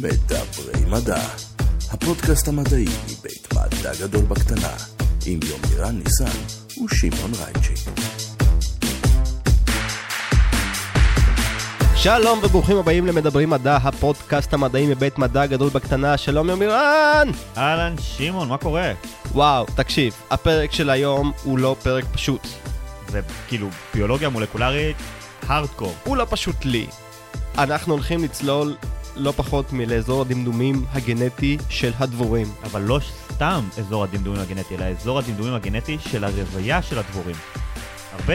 מדברי מדע, הפודקאסט המדעי מבית מדע גדול בקטנה, עם יומירן ניסן ושמעון רייצ'י. שלום וברוכים הבאים למדברים מדע, הפודקאסט המדעי מבית מדע גדול בקטנה. שלום יומירן! אהלן, שמעון, מה קורה? וואו, תקשיב, הפרק של היום הוא לא פרק פשוט. זה כאילו ביולוגיה מולקולרית הארדקור. הוא לא פשוט לי. אנחנו הולכים לצלול לא פחות מלאזור הדמדומים הגנטי של הדבורים. אבל לא סתם אזור הדמדומים הגנטי, אלא אזור הדמדומים הגנטי של הרוויה של הדבורים.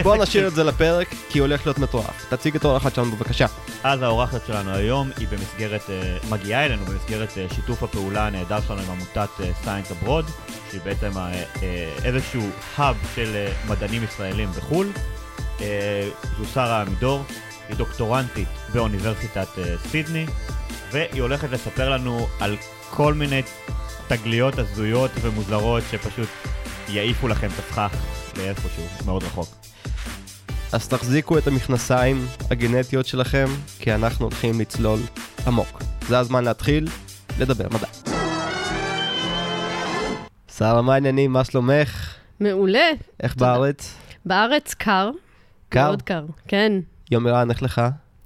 בוא. נשאיר את זה לפרק, כי הולך להיות מטורף. תציג את האורחת שלנו בבקשה. אז האורחת שלנו היום היא במסגרת, אה, מגיעה אלינו במסגרת אה, שיתוף הפעולה הנהדר שלנו עם עמותת סיינס אברוד, שהיא בעצם אה, אה, איזשהו האב של אה, מדענים ישראלים בחו"ל. אה, זו שרה עמידור, היא דוקטורנטית באוניברסיטת אה, סידני, והיא הולכת לספר לנו על כל מיני תגליות הזויות ומוזרות שפשוט יעיפו לכם את הסכך לאיפשהו מאוד רחוק. אז תחזיקו את המכנסיים הגנטיות שלכם, כי אנחנו הולכים לצלול עמוק. זה הזמן להתחיל לדבר מדע. שרה, מה העניינים? מה שלומך? מעולה. איך תודה. בארץ? בארץ קר. קר? מאוד קר, כן. יומירן, איך לך?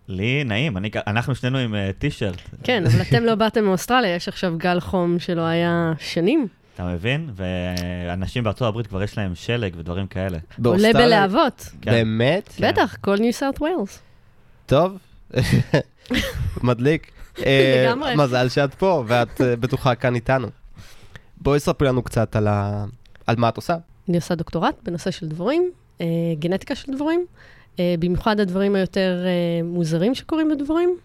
לי נעים, אני, אנחנו שנינו עם uh, טישרט, כן, אבל אתם לא באתם מאוסטרליה, יש עכשיו גל חום שלא היה שנים. אתה מבין? ואנשים בארצות הברית כבר יש להם שלג ודברים כאלה. עולה? בלהבות. כן. באמת? כן. בטח, כל ניו סארט ווילס. טוב, מדליק. אה, לגמרי. מזל שאת פה ואת אה, בטוחה כאן איתנו. בואי ספרי לנו קצת על, ה... על מה את עושה. אני עושה דוקטורט בנושא של דבורים, אה, גנטיקה של דבורים, אה, במיוחד הדברים היותר אה, מוזרים שקורים בדבורים,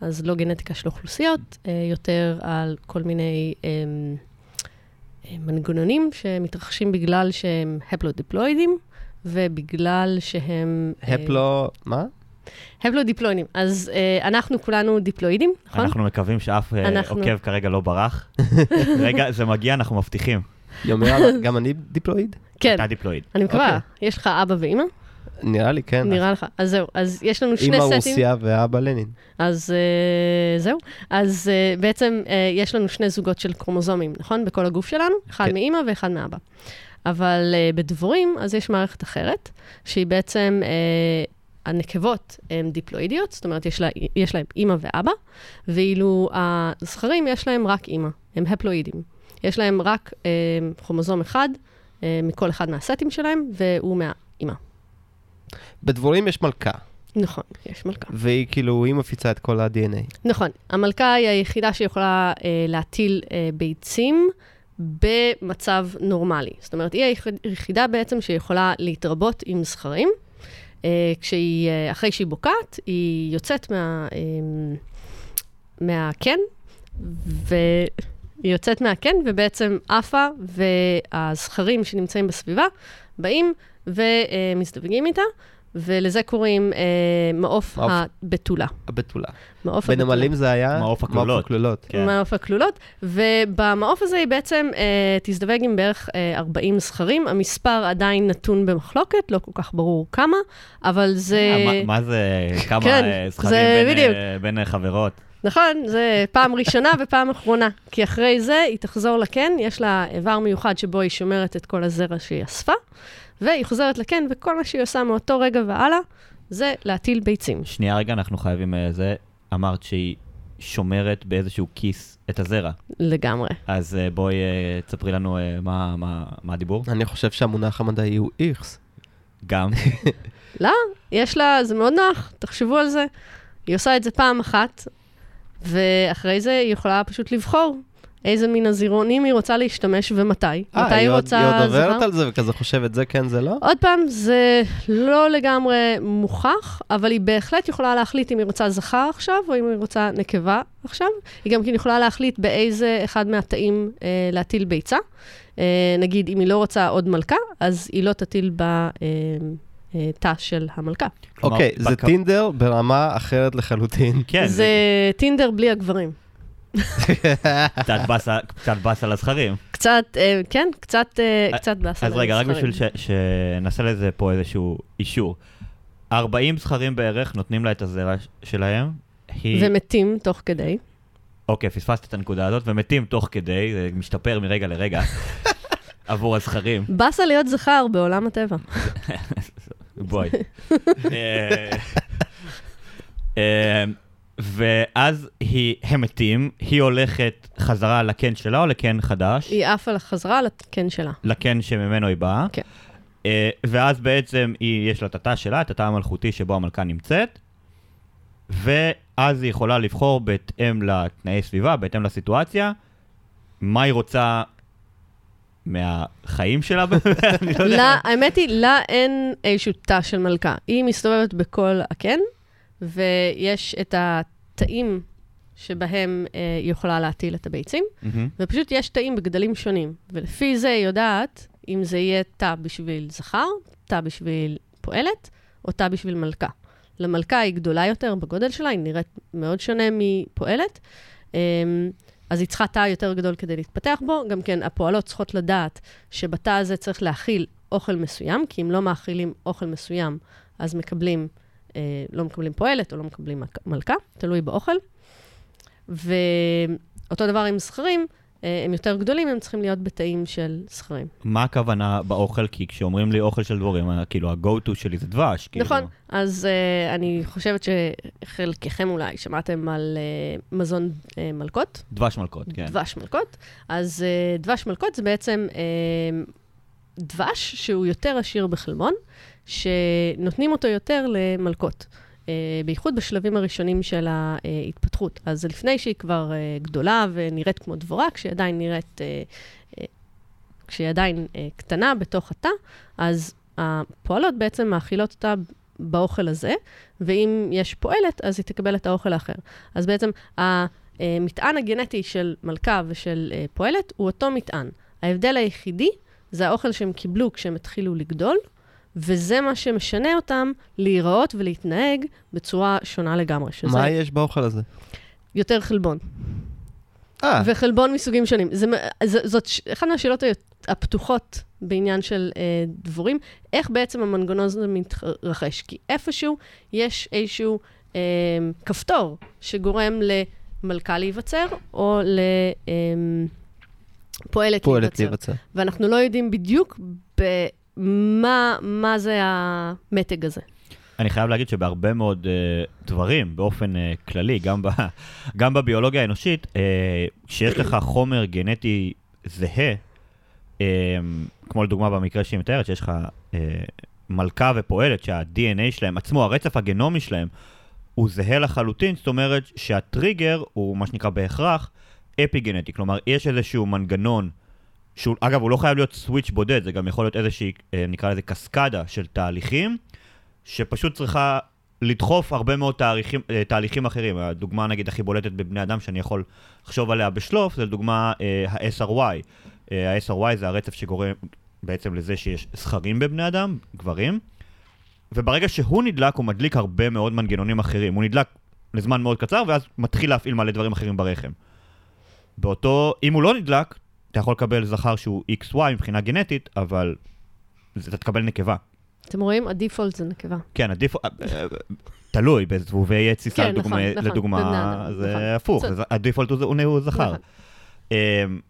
אז לא גנטיקה של אוכלוסיות, אה, יותר על כל מיני אה, אה, מנגנונים שמתרחשים בגלל שהם הפלודיפלואידים, ובגלל שהם... אה, הפלו... מה? הפלודיפלואידים. אז אה, אנחנו כולנו דיפלואידים, נכון? אנחנו מקווים שאף uh, אנחנו- עוקב כרגע לא ברח. רגע, זה מגיע, אנחנו מבטיחים. יומירן, גם אני דיפלואיד? כן, אתה דיפלואיד. אני מקווה. אוקיי. יש לך אבא ואימא? נראה לי כן. נראה לך. אז זהו, אז יש לנו שני אמא סטים. רוסיה ואבא לנין. אז uh, זהו. אז uh, בעצם uh, יש לנו שני זוגות של קרומוזומים, נכון? בכל הגוף שלנו, אחד כן. מאימא ואחד מאבא. אבל uh, בדבורים, אז יש מערכת אחרת, שהיא בעצם, uh, הנקבות הן דיפלואידיות, זאת אומרת, יש, לה, יש להם אימא ואבא, ואילו הזכרים, יש להם רק אימא, הם הפלואידים. יש להם רק uh, כרומוזום אחד uh, מכל אחד מהסטים שלהם, והוא מהאימא. בדבורים יש מלכה, נכון, יש מלכה. והיא כאילו, היא מפיצה את כל ה-DNA. נכון. המלכה היא היחידה שיכולה אה, להטיל אה, ביצים במצב נורמלי. זאת אומרת, היא היחיד- היחידה בעצם שיכולה להתרבות עם זכרים. אה, כשהיא, אה, אחרי שהיא בוקעת, היא יוצאת מה, אה, מהקן, והיא יוצאת מהקן ובעצם עפה, והזכרים שנמצאים בסביבה באים ומזדווגים איתה, ולזה קוראים אה, מעוף מעוף. הבתולה. הבתולה. מעוף הבתולה. בנמלים זה היה? מעוף הכלולות. הכלולות. כן. מעוף הכלולות, ובמעוף הזה היא בעצם אה, תזדווג עם בערך אה, 40 זכרים. המספר עדיין נתון במחלוקת, לא כל כך ברור כמה, אבל זה... אה, מה- מה זה, כמה כן, אה, זכרים זה בין, בדיוק. אה, בין חברות? נכון, זה פעם ראשונה ופעם אחרונה. כי אחרי זה היא תחזור לקן, יש לה איבר מיוחד שבו היא שומרת את כל הזרע שהיא אספה, והיא חוזרת לקן, וכל מה שהיא עושה מאותו רגע והלאה, זה להטיל ביצים. שנייה רגע, אנחנו חייבים אה, זה. אמרת שהיא שומרת באיזשהו כיס את הזרע. לגמרי. אז אה, בואי אה, תספרי לנו מה- מה מה הדיבור. אני חושב שהמונח המדעי הוא איכס. גם. לא, יש לה, זה מאוד נוח, תחשבו על זה. היא עושה את זה פעם אחת, ואחרי זה היא יכולה פשוט לבחור איזה מין הזירונים היא רוצה להשתמש ומתי. מתי אה, היא עוד- רוצה היא עוד עוברת. על זה וכזה חושבת זה כן זה לא? עוד פעם, זה לא לגמרי מוכח, אבל היא בהחלט יכולה להחליט אם היא רוצה זכר עכשיו, או אם היא רוצה נקבה עכשיו. היא גם כן יכולה להחליט באיזה אחד מהתאים אה, להטיל ביצה. אה, נגיד, אם היא לא רוצה עוד מלכה, אז היא לא תטיל בתא אה, אה, תא של המלכה. אוקיי, זה בק- טינדר ברמה אחרת לחלוטין. כן, זה טינדר בלי הגברים. קצת באסה- קצת באסה לזכרים. קצת, אה, כן, קצת, אה, אה, קצת באסה אז רגע, רק. בשביל ש- שנעשה לזה פה איזשהו אישור. 40 זכרים בערך נותנים לה את הזרע שלהם. ומתים תוך כדי. אוקיי, פספסת את הנקודה הזאת, ומתים תוך כדי, זה משתפר מרגע לרגע, עבור הזכרים. באסה להיות זכר בעולם הטבע. בואי. ואז היא, הם מתים, היא הולכת חזרה לקן שלה או לקן חדש? היא עפה לחזרה לקן שלה. לקן שממנו היא באה. כן. אה, ואז בעצם היא, יש לה את התא שלה, את התא המלכותי שבו המלכה נמצאת, ואז היא יכולה לבחור בהתאם לתנאי סביבה, בהתאם לסיטואציה, מה היא רוצה מהחיים שלה. אני לא יודע. האמת היא, לה אין איזשהו תא של מלכה. היא מסתובבת בכל הקן, ויש את התאים שבהם אה, היא יכולה להטיל את הביצים, מהמם. ופשוט יש תאים בגדלים שונים. ולפי זה היא יודעת אם זה יהיה תא בשביל זכר, תא בשביל פועלת, או תא בשביל מלכה. למלכה היא גדולה יותר בגודל שלה, היא נראית מאוד שונה מפועלת. אמ, אז היא צריכה תא יותר גדול כדי להתפתח בו. גם כן, הפועלות צריכות לדעת שבתא הזה צריך להכיל אוכל מסוים, כי אם לא מאכילים אוכל מסוים, אז מקבלים, אה, לא מקבלים פועלת או לא מקבלים מק- מלכה, תלוי באוכל. ואותו דבר עם זכרים, אה, הם יותר גדולים, הם צריכים להיות בתאים של זכרים. מה הכוונה באוכל? כי כשאומרים לי אוכל של דבורים, אה, כאילו ה-go to שלי זה דבש. כאילו. נכון, אז uh, אני חושבת שחלקכם אולי שמעתם על uh, מזון uh, מלקות, דבש מלכות, כן. דבש מלקות. אז uh, דבש מלקות זה בעצם uh, דבש שהוא יותר עשיר בחלבון, שנותנים אותו יותר למלקות. Uh, בייחוד בשלבים הראשונים של ההתפתחות. אז לפני שהיא כבר uh, גדולה ונראית כמו דבורה, כשהיא עדיין נראית, uh, כשהיא עדיין קטנה בתוך התא, אז הפועלות בעצם מאכילות אותה באוכל הזה, ואם יש פועלת, אז היא תקבל את האוכל האחר. אז בעצם המטען הגנטי של מלכה ושל אה, פועלת הוא אותו מטען. ההבדל היחידי זה האוכל שהם קיבלו כשהם התחילו לגדול, וזה מה שמשנה אותם להיראות ולהתנהג בצורה שונה לגמרי. שזה מה יש באוכל הזה? יותר חלבון. אה, וחלבון מסוגים שונים. זה, ז- זאת אחת מהשאלות הפתוחות בעניין של אה, דבורים, איך בעצם המנגנון הזה מתרחש. כי איפשהו יש איזשהו אה, כפתור שגורם למלכה להיווצר, או לפועלת פועלת להיווצר. להיווצר. ואנחנו לא יודעים בדיוק במה מה זה המתג הזה. אני חייב להגיד שבהרבה מאוד uh, דברים, באופן uh, כללי, גם, ב, גם בביולוגיה האנושית, uh, כשיש לך חומר גנטי זהה, um, כמו לדוגמה במקרה שהיא מתארת, שיש לך uh, מלכה ופועלת שה-DNA שלהם, עצמו, הרצף הגנומי שלהם, הוא זהה לחלוטין, זאת אומרת שהטריגר הוא מה שנקרא בהכרח אפי גנטי, כלומר יש איזשהו מנגנון, שהוא, אגב הוא לא חייב להיות סוויץ' בודד, זה גם יכול להיות איזושהי, אה, נקרא לזה קסקדה של תהליכים, שפשוט צריכה לדחוף הרבה מאוד תהליכים, אה, תהליכים אחרים. הדוגמה נגיד הכי בולטת בבני אדם שאני יכול לחשוב עליה בשלוף, זה לדוגמה ה-SRY. אה, ה-SRY זה הרצף שגורם בעצם לזה שיש זכרים בבני אדם, גברים, וברגע שהוא נדלק, הוא מדליק הרבה מאוד מנגנונים אחרים. הוא נדלק לזמן מאוד קצר, ואז מתחיל להפעיל מלא דברים אחרים ברחם. באותו, אם הוא לא נדלק, אתה יכול לקבל זכר שהוא XY מבחינה גנטית, אבל זה- אתה תקבל נקבה. אתם רואים? הדיפולט זה נקבה. כן, אה, תלוי, בזבובי טיסה כן, לדוגמה, נכון, נכון, לדוגמה אדם, זה נכון. הפוך. אז הדיפולט הוא, הוא, הוא זכר. נכון. אמ,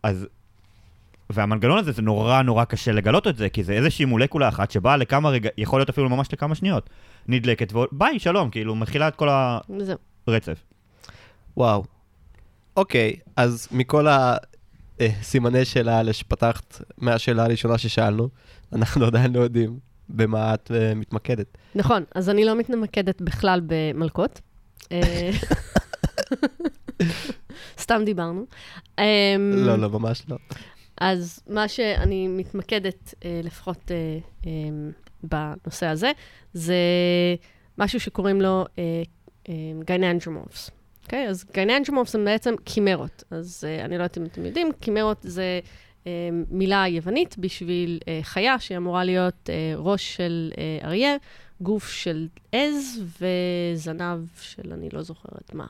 אז, והמנגנון הזה, זה נורא נורא קשה לגלות את זה, כי זה איזושהי מולקולה אחת שבאה לכמה רגע, יכול להיות אפילו ממש לכמה שניות, נדלקת, וביי, שלום, כאילו, מתחילה את כל. הרצף. וואו. אוקיי, אז מכל הסימני שאלה האלה שפתחת מהשאלה הראשונה ששאלנו, אנחנו עדיין לא יודעים במה את אה, מתמקדת. נכון, אז אני לא מתמקדת בכלל במלכות. אה, סתם דיברנו. אמ, לא, לא, ממש לא. אז מה שאני מתמקדת, אה, לפחות אה, אה, בנושא הזה, זה משהו שקוראים לו gynandromorphs. אוקיי? אז gynandromorphs הם בעצם כימרות. אז אה, אני לא יודעת אם אתם יודעים, כימרות זה אה, מילה יוונית בשביל אה, חיה שהיא אמורה להיות אה, ראש של אה, אריה, גוף של עז וזנב של אני לא זוכרת מה.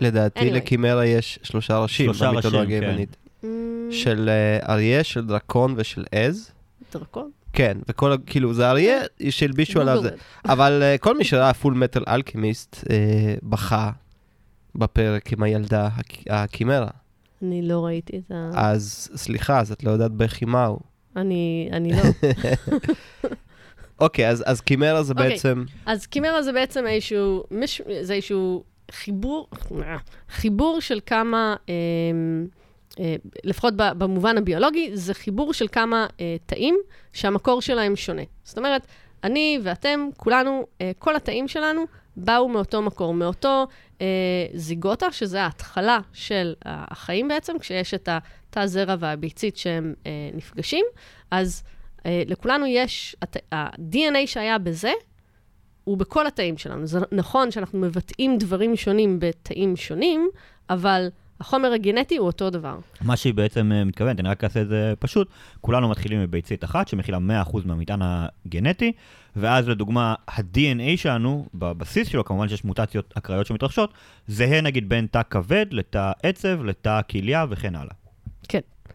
לדעתי Anyway. לכימרה יש שלושה ראשים שלושה במיתולוגיה כן. היוונית. Mm, של אה, אריה, של דרקון ושל עז. דרקון? כן, וכל, כאילו, זה אריה שהלבישו עליו זה. אבל אה, כל מי שראה פול מטל אלכימיסט בכה בפרק עם הילדה הק- הקימרה. אני לא ראיתי את ה... אז סליחה, אז את לא יודעת בכי מהו. אני, אני לא. אוקיי, אז, אז קימרה זה אוקיי. בעצם... אז קימרה זה בעצם איזשהו, מש, זה איזשהו חיבור, חיבור של כמה, אה, אה, לפחות במובן הביולוגי, זה חיבור של כמה אה, תאים שהמקור שלהם שונה. זאת אומרת, אני ואתם, כולנו, אה, כל התאים שלנו באו מאותו מקור, מאותו אה, זיגוטה, שזה ההתחלה של החיים בעצם, כשיש את התא זרע והביצית שהם אה, נפגשים, אז אה, לכולנו יש, הת- ה-DNA שהיה בזה, הוא בכל התאים שלנו. זה נכון שאנחנו מבטאים דברים שונים בתאים שונים, אבל החומר הגנטי הוא אותו דבר. מה שהיא בעצם אה, מתכוונת, אני רק אעשה את זה פשוט, כולנו מתחילים מביצית אחת שמכילה 100% מהמטען הגנטי, ואז לדוגמה, ה-DNA שלנו, בבסיס שלו, כמובן שיש מוטציות אקראיות שמתרחשות, זהה נגיד בין תא כבד לתא עצב, לתא כליה וכן הלאה.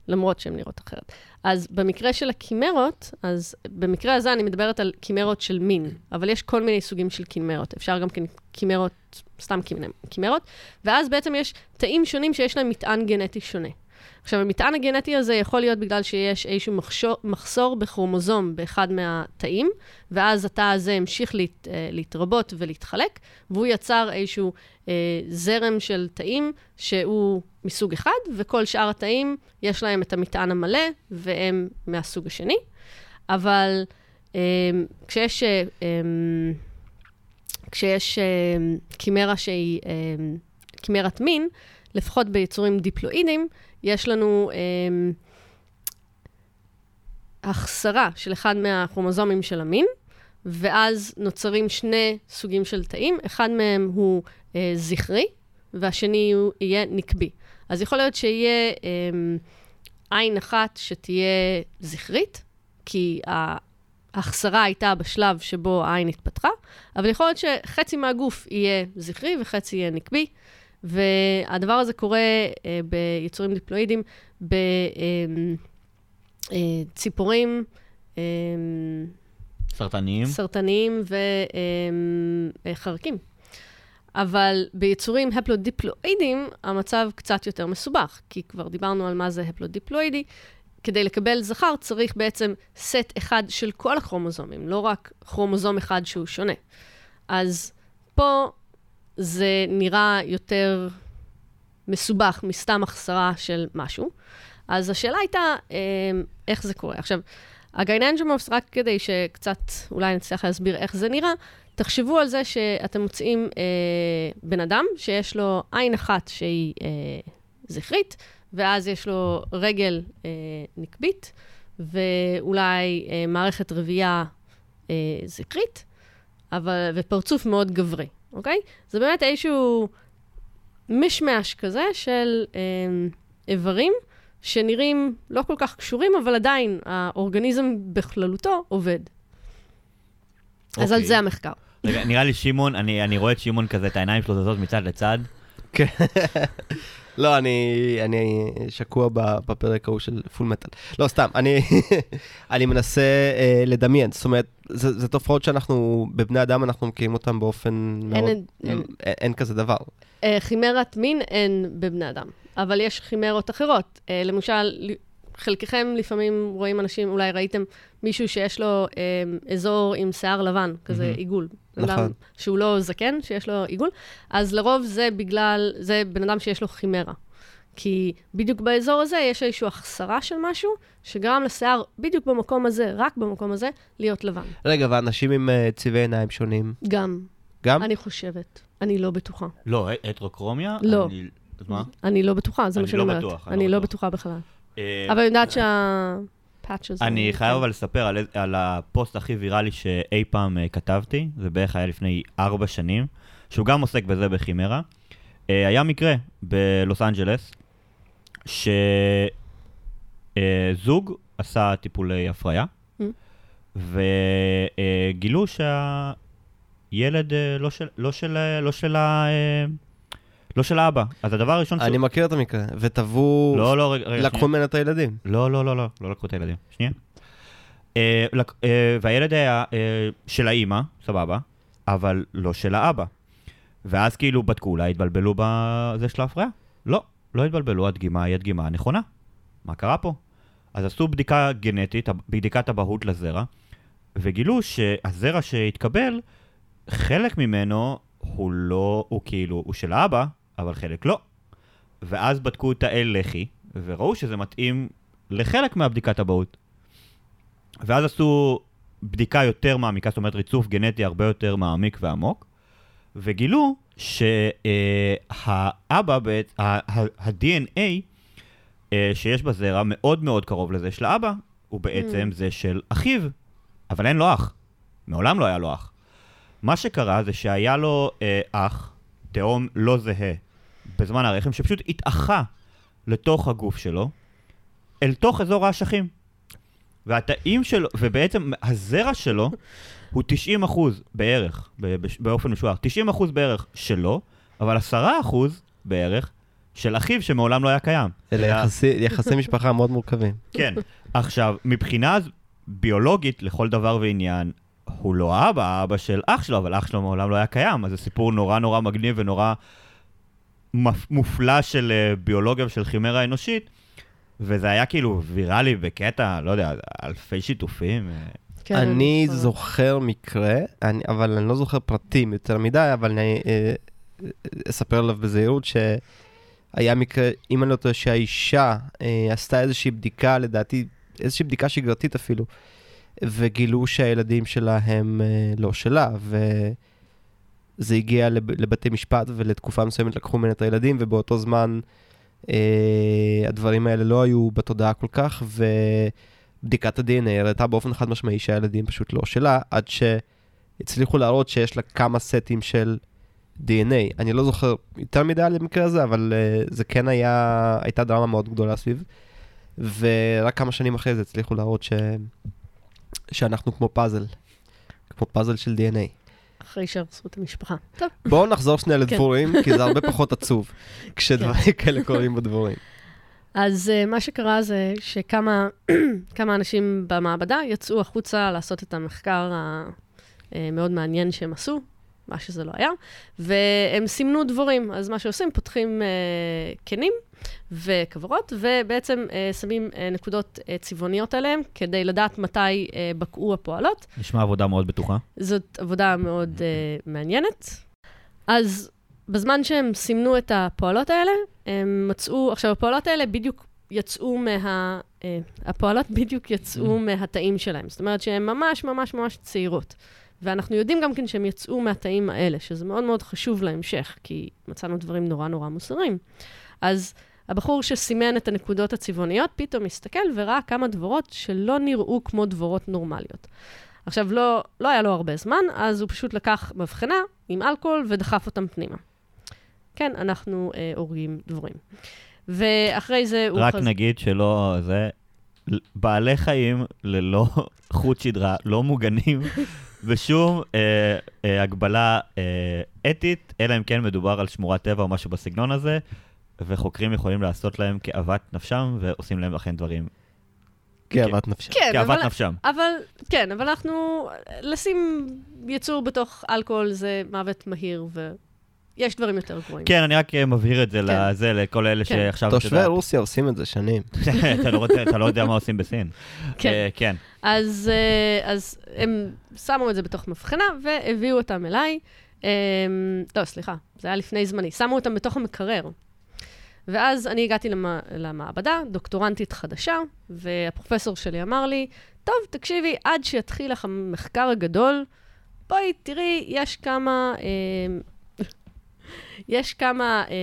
למרות שהן נראות אחרת. אז במקרה של הקימרות, אז במקרה הזה אני מדברת על קימרות של מין, אבל יש כל מיני סוגים של קימרות. אפשר גם כן קימרות, סתם קימ- קימרות, ואז בעצם יש תאים שונים שיש להם מטען גנטי שונה. עכשיו, המטען הגנטי הזה יכול להיות בגלל שיש איזשהו מחשור, מחסור בכרומוזום באחד מהתאים, ואז התא הזה המשיך להת, אה, להתרבות ולהתחלק, והוא יצר איזשהו זרם של תאים שהוא מסוג אחד, וכל שאר התאים יש להם את המטען המלא, והם מהסוג השני. אבל אה, כשיש, אה, אה, כשיש אה, קימרה שהיא אה, קימרת מין, לפחות ביצורים דיפלואידיים, יש לנו אה, החסרה של אחד מהכרומוזומים של המין, ואז נוצרים שני סוגים של תאים, אחד מהם הוא אה, זכרי, והשני הוא יהיה נקבי. אז יכול להיות שיהיה אה, עין אחת שתהיה זכרית, כי ההחסרה הייתה בשלב שבו העין התפתחה, אבל יכול להיות שחצי מהגוף יהיה זכרי וחצי יהיה נקבי, והדבר הזה קורה אה, ביצורים דיפלואידיים, בציפורים, אה, סרטניים. סרטניים וחרקים. אבל ביצורים הפלודיפלואידיים, המצב קצת יותר מסובך, כי כבר דיברנו על מה זה הפלודיפלואידי. כדי לקבל זכר צריך בעצם סט אחד של כל הכרומוזומים, לא רק כרומוזום אחד שהוא שונה. אז פה זה נראה יותר מסובך מסתם החסרה של משהו. אז השאלה הייתה, אה, איך זה קורה? עכשיו, הגייננג'מורפס, רק כדי שקצת אולי נצליח להסביר איך זה נראה, תחשבו על זה שאתם מוצאים אה, בן אדם שיש לו עין אחת שהיא אה, זכרית, ואז יש לו רגל אה, נקבית, ואולי אה, מערכת רבייה אה, זכרית, אבל, ופרצוף מאוד גברי, אוקיי? זה באמת איזשהו משמש כזה של אה, איברים שנראים לא כל כך קשורים, אבל עדיין האורגניזם בכללותו עובד. אז על אוקיי. זה המחקר. רגע, נראה לי שמעון, אני אני רואה את שמעון כזה, את העיניים שלו זזות מצד לצד. כן. לא, אני, אני שקוע ב- בפרק ההוא של פול מטאל. לא, סתם, אני, אני מנסה אה, לדמיין. זאת אומרת, זה, זה תופעות שאנחנו, בבני אדם אנחנו מכירים אותן באופן מאוד... אין- אין- אין, אין כזה דבר. אה, חימרת מין אין בבני אדם, אבל יש חימרות אחרות. אה, למשל, חלקכם לפעמים רואים אנשים, אולי ראיתם מישהו שיש לו אה, אזור עם שיער לבן, כזה מהמם. עיגול. נכון. שהוא לא זקן, שיש לו עיגול, אז לרוב זה בגלל, זה בן אדם שיש לו חימרה. כי בדיוק באזור הזה יש איזושהי החסרה של משהו, שגרם לשיער בדיוק במקום הזה, רק במקום הזה, להיות לבן. רגע, ואנשים עם אה, צבעי עיניים שונים, גם, גם? אני חושבת. אני לא בטוחה. לא, הטרוקרומיה? לא. אני- אז מה? אני לא בטוחה, זה מה שאני לא אומרת. בטוח, אני לא לא בטוח. בטוחה בכלל. אה, אבל אני יודעת שהפאץ' הזה... אני. חייב אבל לספר על, על הפוסט הכי ויראלי שאי פעם אה, כתבתי, זה בערך היה לפני ארבע שנים, שהוא גם עוסק בזה בחימרה. אה, היה מקרה בלוס אנג'לס, שזוג עשה טיפולי הפריה, Mm. וגילו שהילד אה, לא של, לא של, לא של, ה- אה, לא של האבא. אז הדבר הראשון אני מכיר את המקרה, וטבעו, לא, לא, רגע, רגע, לקחו. ממנו את הילדים. לא, לא, לא, לא, לא לקחו את הילדים. שנייה. אה, לק- אה, והילד היה אה, של האימא, סבבה, אבל לא של האבא. ואז כאילו בדקו, אולי התבלבלו בזה של ההפריה? לא, לא התבלבלו, הדגימה היא הדגימה הנכונה. מה קרה פה? אז עשו בדיקה גנטית, בדיקת אבהות לזרע, וגילו שהזרע שהתקבל, חלק ממנו הוא לא, הוא כאילו, הוא של האבא, אבל חלק לא. ואז בדקו את האל לחי, וראו שזה מתאים לחלק מהבדיקת אבהות. ואז עשו בדיקה יותר מעמיקה, זאת אומרת ריצוף גנטי הרבה יותר מעמיק ועמוק, וגילו שהאבא, ה-DNA אה, שיש בזרע מאוד מאוד קרוב לזה של האבא, הוא בעצם mm. זה של אחיו, אבל אין לו אח. מעולם לא היה לו אח. מה שקרה זה שהיה לו אה, אח, תאום לא זהה, בזמן הרחם, שפשוט התאחה לתוך הגוף שלו, אל תוך אזור האשכים. והתאים שלו, ובעצם הזרע שלו הוא 90 אחוז בערך, באופן משוער, 90 אחוז בערך שלו, אבל 10 אחוז בערך של אחיו שמעולם לא היה קיים. אלה יחסי, יחסי משפחה מאוד מורכבים. כן. עכשיו, מבחינה ביולוגית, לכל דבר ועניין, הוא לא האבא, האבא של אח שלו, אבל אח שלו מעולם לא היה קיים, אז זה סיפור נורא נורא מגניב ונורא מופלא של אה, ביולוגיה ושל חימרה אנושית, וזה היה כאילו ויראלי בקטע, לא יודע, אלפי שיתופים. אה. כן, אני נכון. זוכר מקרה, אני, אבל אני לא זוכר פרטים יותר מדי, אבל אני אה, אספר עליו בזהירות שהיה מקרה, אם אני לא טועה, שהאישה אה, עשתה איזושהי בדיקה, לדעתי, איזושהי בדיקה שגרתית אפילו, וגילו שהילדים שלה הם אה, לא שלה, וזה הגיע לב, לבתי משפט, ולתקופה מסוימת לקחו ממנה את הילדים, ובאותו זמן אה, הדברים האלה לא היו בתודעה כל כך, ובדיקת ה-DNA הראתה באופן חד משמעי שהילדים פשוט לא שלה, עד שהצליחו להראות שיש לה כמה סטים של DNA. אני לא זוכר יותר מדי על המקרה הזה, אבל uh, זה כן היה, הייתה דרמה מאוד גדולה סביב. ורק כמה שנים אחרי זה הצליחו להראות ש... שאנחנו כמו פאזל, כמו פאזל של DNA. אחרי שהרסו את המשפחה. טוב. בואו נחזור שנייה כן. לדבורים, כי זה הרבה פחות עצוב כשדברים כן. כאלה קורים בדבורים. אז uh, מה שקרה זה שכמה אנשים במעבדה יצאו החוצה לעשות את המחקר המאוד אה, מעניין שהם עשו, מה שזה לא היה, והם סימנו דבורים. אז מה שעושים, פותחים uh, קנים וכוורות, ובעצם uh, שמים uh, נקודות uh, צבעוניות עליהם, כדי לדעת מתי uh, בקעו הפועלות. נשמע עבודה מאוד בטוחה. זאת עבודה מאוד uh, מעניינת. אז בזמן שהם סימנו את הפועלות האלה, הם מצאו, עכשיו, הפועלות האלה בדיוק יצאו מה... Uh, הפועלות בדיוק יצאו mm. מהתאים שלהם. זאת אומרת שהן ממש ממש ממש צעירות. ואנחנו יודעים גם כן שהם יצאו מהתאים האלה, שזה מאוד מאוד חשוב להמשך, כי מצאנו דברים נורא נורא מוסריים. אז הבחור שסימן את הנקודות הצבעוניות, פתאום הסתכל וראה כמה דבורות שלא נראו כמו דבורות נורמליות. עכשיו, לא, לא היה לו הרבה זמן, אז הוא פשוט לקח מבחנה עם אלכוהול ודחף אותם פנימה. כן, אנחנו אה, הורגים דבורים. ואחרי זה הוא... רק חז... נגיד שלא, זה... בעלי חיים ללא חוט שדרה, לא מוגנים ושום אה, אה, הגבלה אה, אתית, אלא אם כן מדובר על שמורת טבע או משהו בסגנון הזה, וחוקרים יכולים לעשות להם כאוות נפשם, ועושים להם אכן דברים. כאוות נפשם. כן, כאוות אבל, נפשם. אבל, כן, אבל אנחנו, לשים יצור בתוך אלכוהול זה מוות מהיר, ו... יש דברים יותר גרועים. כן, אני רק אה, מבהיר את זה כן. לזה, לכל אלה כן. שעכשיו... תושבי רוסיה עושים את זה שנים. אתה, לא רוצה, אתה לא יודע מה עושים בסין. כן. Uh, כן. אז, uh, אז הם שמו את זה בתוך מבחנה והביאו אותם אליי. Um, לא, סליחה, זה היה לפני זמני. שמו אותם בתוך המקרר. ואז אני הגעתי למע... למעבדה, דוקטורנטית חדשה, והפרופסור שלי אמר לי, טוב, תקשיבי, עד שיתחיל לך המחקר הגדול, בואי, תראי, יש כמה... Uh, יש כמה אה,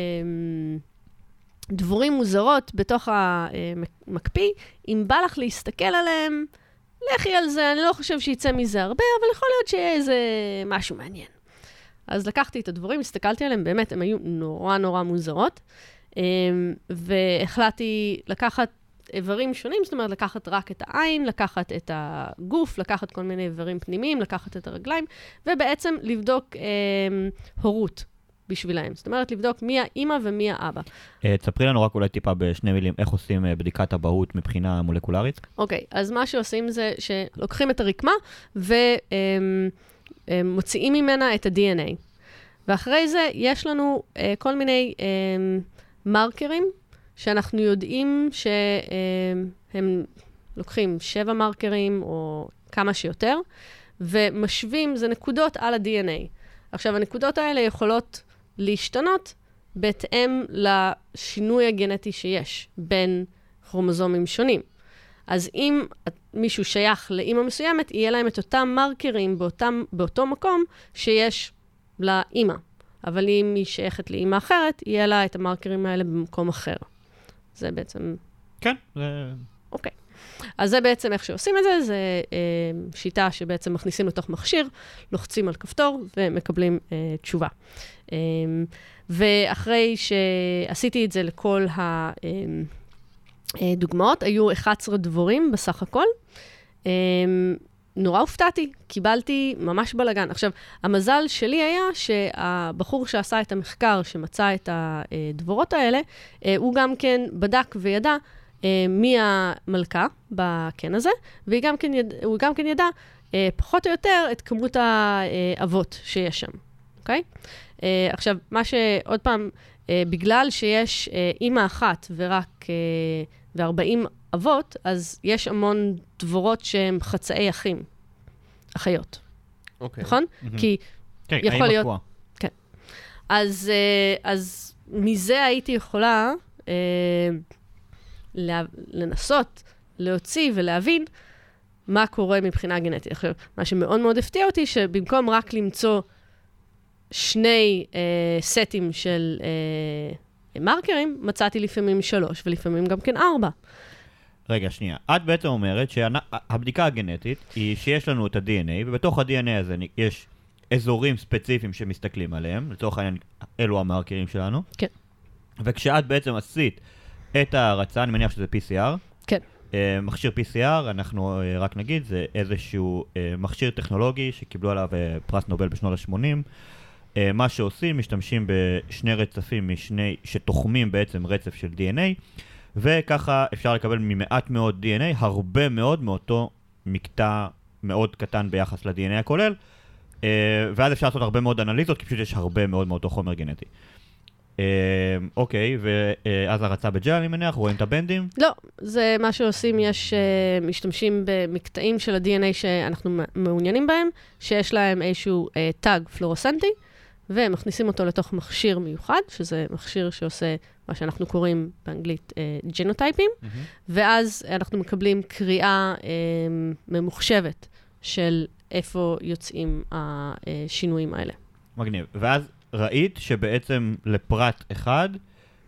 דבורים מוזרות בתוך המקפיא, אם בא לך להסתכל עליהם, לכי על זה, אני לא חושב שיצא מזה הרבה, אבל יכול להיות שיהיה איזה משהו מעניין. אז לקחתי את הדבורים, הסתכלתי עליהם, באמת, הן היו נורא נורא מוזרות, אה, והחלטתי לקחת איברים שונים, זאת אומרת, לקחת רק את העין, לקחת את הגוף, לקחת כל מיני איברים פנימיים, לקחת את הרגליים, ובעצם לבדוק אה, הורות. בשבילהם. זאת אומרת, לבדוק מי האימא ומי האבא. Uh, תספרי לנו רק אולי טיפה בשני מילים, איך עושים uh, בדיקת אבהות מבחינה מולקולרית? אוקיי, okay, אז מה שעושים זה שלוקחים את הרקמה ומוציאים ממנה את ה-DNA. ואחרי זה יש לנו אה, כל מיני אה, מרקרים שאנחנו יודעים שהם אה, לוקחים שבע מרקרים או כמה שיותר, ומשווים, זה נקודות על ה-DNA. עכשיו, הנקודות האלה יכולות להשתנות בהתאם לשינוי הגנטי שיש בין כרומוזומים שונים. אז אם מישהו שייך לאימא מסוימת, יהיה להם את אותם מרקרים באותם, באותו מקום שיש לאימא. אבל אם היא שייכת לאימא אחרת, יהיה לה את המרקרים האלה במקום אחר. זה בעצם... כן. אוקיי. אז זה בעצם איך שעושים את זה, זה אה, שיטה שבעצם מכניסים לתוך מכשיר, לוחצים על כפתור ומקבלים אה, תשובה. אה, ואחרי שעשיתי את זה לכל הדוגמאות, היו 11 דבורים בסך הכל. אה, נורא הופתעתי, קיבלתי ממש בלאגן. עכשיו, המזל שלי היה שהבחור שעשה את המחקר, שמצא את הדבורות האלה, אה, הוא גם כן בדק וידע אה, מי המלכה בקן הזה, והוא גם כן, יד, גם כן ידע אה, פחות או יותר את כמות האבות שיש שם, אוקיי? אה, עכשיו, מה שעוד פעם, אה, בגלל שיש אה, אימא אחת ורק אה, ו-40 אבות, אז יש המון דבורות שהן חצאי אחים, אחיות, אוקיי. נכון? מהמם. כי כן, יכול להיות- קבועה. אז, אה, אז מזה הייתי יכולה אה, לה, לנסות להוציא ולהבין מה קורה מבחינה גנטית. עכשיו, מה שמאוד מאוד הפתיע אותי, שבמקום רק למצוא שני אה, סטים של אה, מרקרים, מצאתי לפעמים שלוש ולפעמים גם כן ארבע. רגע, שנייה. את בעצם אומרת שהבדיקה הגנטית היא שיש לנו את ה-DNA, ובתוך ה-DNA הזה יש אזורים ספציפיים שמסתכלים עליהם, לצורך העניין, אלו המרקרים שלנו. כן. וכשאת בעצם עשית את ההרצה, אני מניח שזה PCR, כן. אה, מכשיר PCR, אנחנו אה, רק נגיד, זה איזשהו אה, מכשיר טכנולוגי שקיבלו עליו פרס נובל בשנות ה-80. אה, מה שעושים, משתמשים בשני רצפים משני, שתוחמים בעצם רצף של DNA, וככה אפשר לקבל ממעט מאוד DNA הרבה מאוד מאותו מקטע מאוד קטן ביחס ל-DNA הכולל, אה, ואז אפשר לעשות הרבה מאוד אנליזות, כי פשוט יש הרבה מאוד מאותו חומר גנטי. אה, אוקיי, ואז הרצה בג'ל אני מניח, רואים את הבנדים. לא, זה מה שעושים, יש, uh, משתמשים במקטעים של ה-DNA שאנחנו מעוניינים בהם, שיש להם איזשהו uh, תג פלורוסנטי, ומכניסים אותו לתוך מכשיר מיוחד, שזה מכשיר שעושה מה שאנחנו קוראים באנגלית uh, ג'נוטייפים, ואז אנחנו מקבלים קריאה uh, ממוחשבת של איפה יוצאים השינויים האלה. מגניב. ואז ראית שבעצם לפרט אחד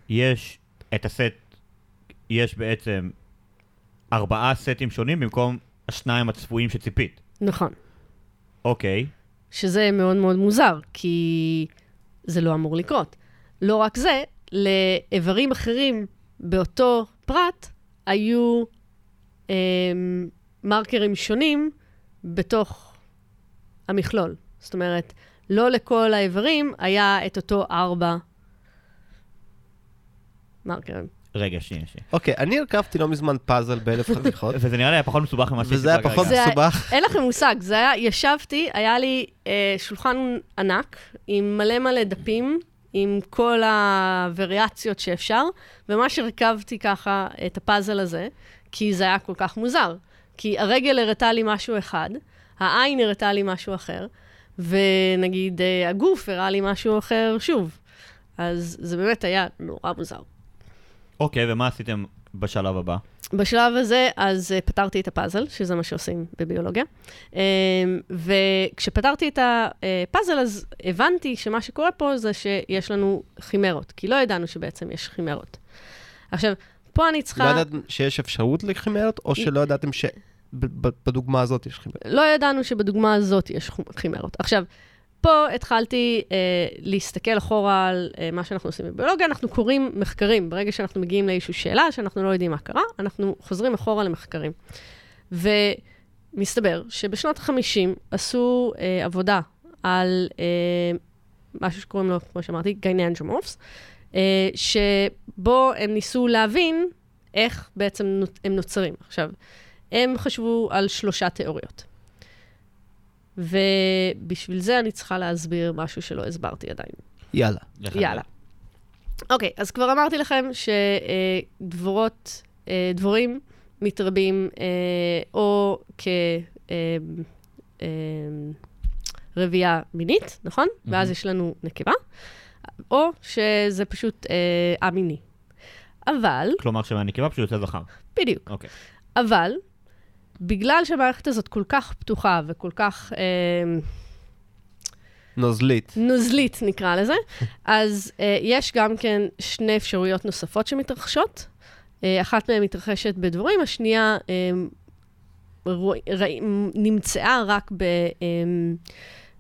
יש את הסט, יש בעצם ארבעה סטים שונים במקום השניים הצפויים שציפית. נכון. אוקיי, שזה מאוד מאוד מוזר, כי זה לא אמור לקרות. לא רק זה, לאיברים אחרים באותו פרט היו אה, מרקרים שונים בתוך המכלול. זאת אומרת, לא לכל האיברים היה את אותו ארבע מרקרים. רגע, שנייה, שנייה. אוקיי, אני הרכבתי לא מזמן פאזל באלף חתיכות, וזה נראה לי היה פחות מסובך ממה וזה היה. פחות מסובך. אין לכם מושג, זה היה, ישבתי, היה לי אה, שולחן ענק עם מלא מלא דפים, עם כל הווריאציות שאפשר, וממש הרכבתי ככה את הפאזל הזה, כי זה היה כל כך מוזר. כי הרגל הראתה לי משהו אחד, העין הראתה לי משהו אחר, ונגיד אה, הגוף הראה לי משהו אחר שוב. אז זה באמת היה נורא מוזר. אוקיי, ומה עשיתם בשלב הבא? בשלב הזה, אז uh, פתרתי את הפאזל, שזה מה שעושים בביולוגיה. Um, וכשפתרתי את הפאזל, אז הבנתי שמה שקורה פה זה שיש לנו חימרות, כי לא ידענו שבעצם יש חימרות. עכשיו, פה אני לא צריכה... ידעתם שיש אפשרות לכימרת, או שלא ידעתם שבדוגמה הזאת יש כימרת? לא ידענו שבדוגמה הזאת יש חימרות. עכשיו, פה התחלתי אה, להסתכל אחורה על אה, מה שאנחנו עושים בביולוגיה, אנחנו קוראים מחקרים. ברגע שאנחנו מגיעים לאיזושהי שאלה שאנחנו לא יודעים מה קרה, אנחנו חוזרים אחורה למחקרים. ומסתבר שבשנות ה-50 עשו אה, עבודה על אה, משהו שקוראים לו, כמו שאמרתי, gynandromorphs, אה, שבו הם ניסו להבין איך בעצם הם נוצרים. עכשיו, הם חשבו על שלושה תיאוריות. ובשביל זה אני צריכה להסביר משהו שלא הסברתי עדיין. יאללה. יאללה. אוקיי, אז כבר אמרתי לכם שדבורות, אה, דבורים מתרבים אה, או כרבייה מינית, נכון? ואז יש לנו נקבה, או שזה פשוט אה, א-מיני. אבל, כלומר שמהנקבה פשוט יוצא זכר. בדיוק, אוקיי. אבל, בגלל שהמערכת הזאת כל כך פתוחה וכל כך... אה, נוזלית. נוזלית נקרא לזה. אז uh, יש גם כן שני אפשרויות נוספות שמתרחשות. Uh, אחת מהן מתרחשת בדבורים, השנייה um, רוא, רא, נמצאה רק ב, um,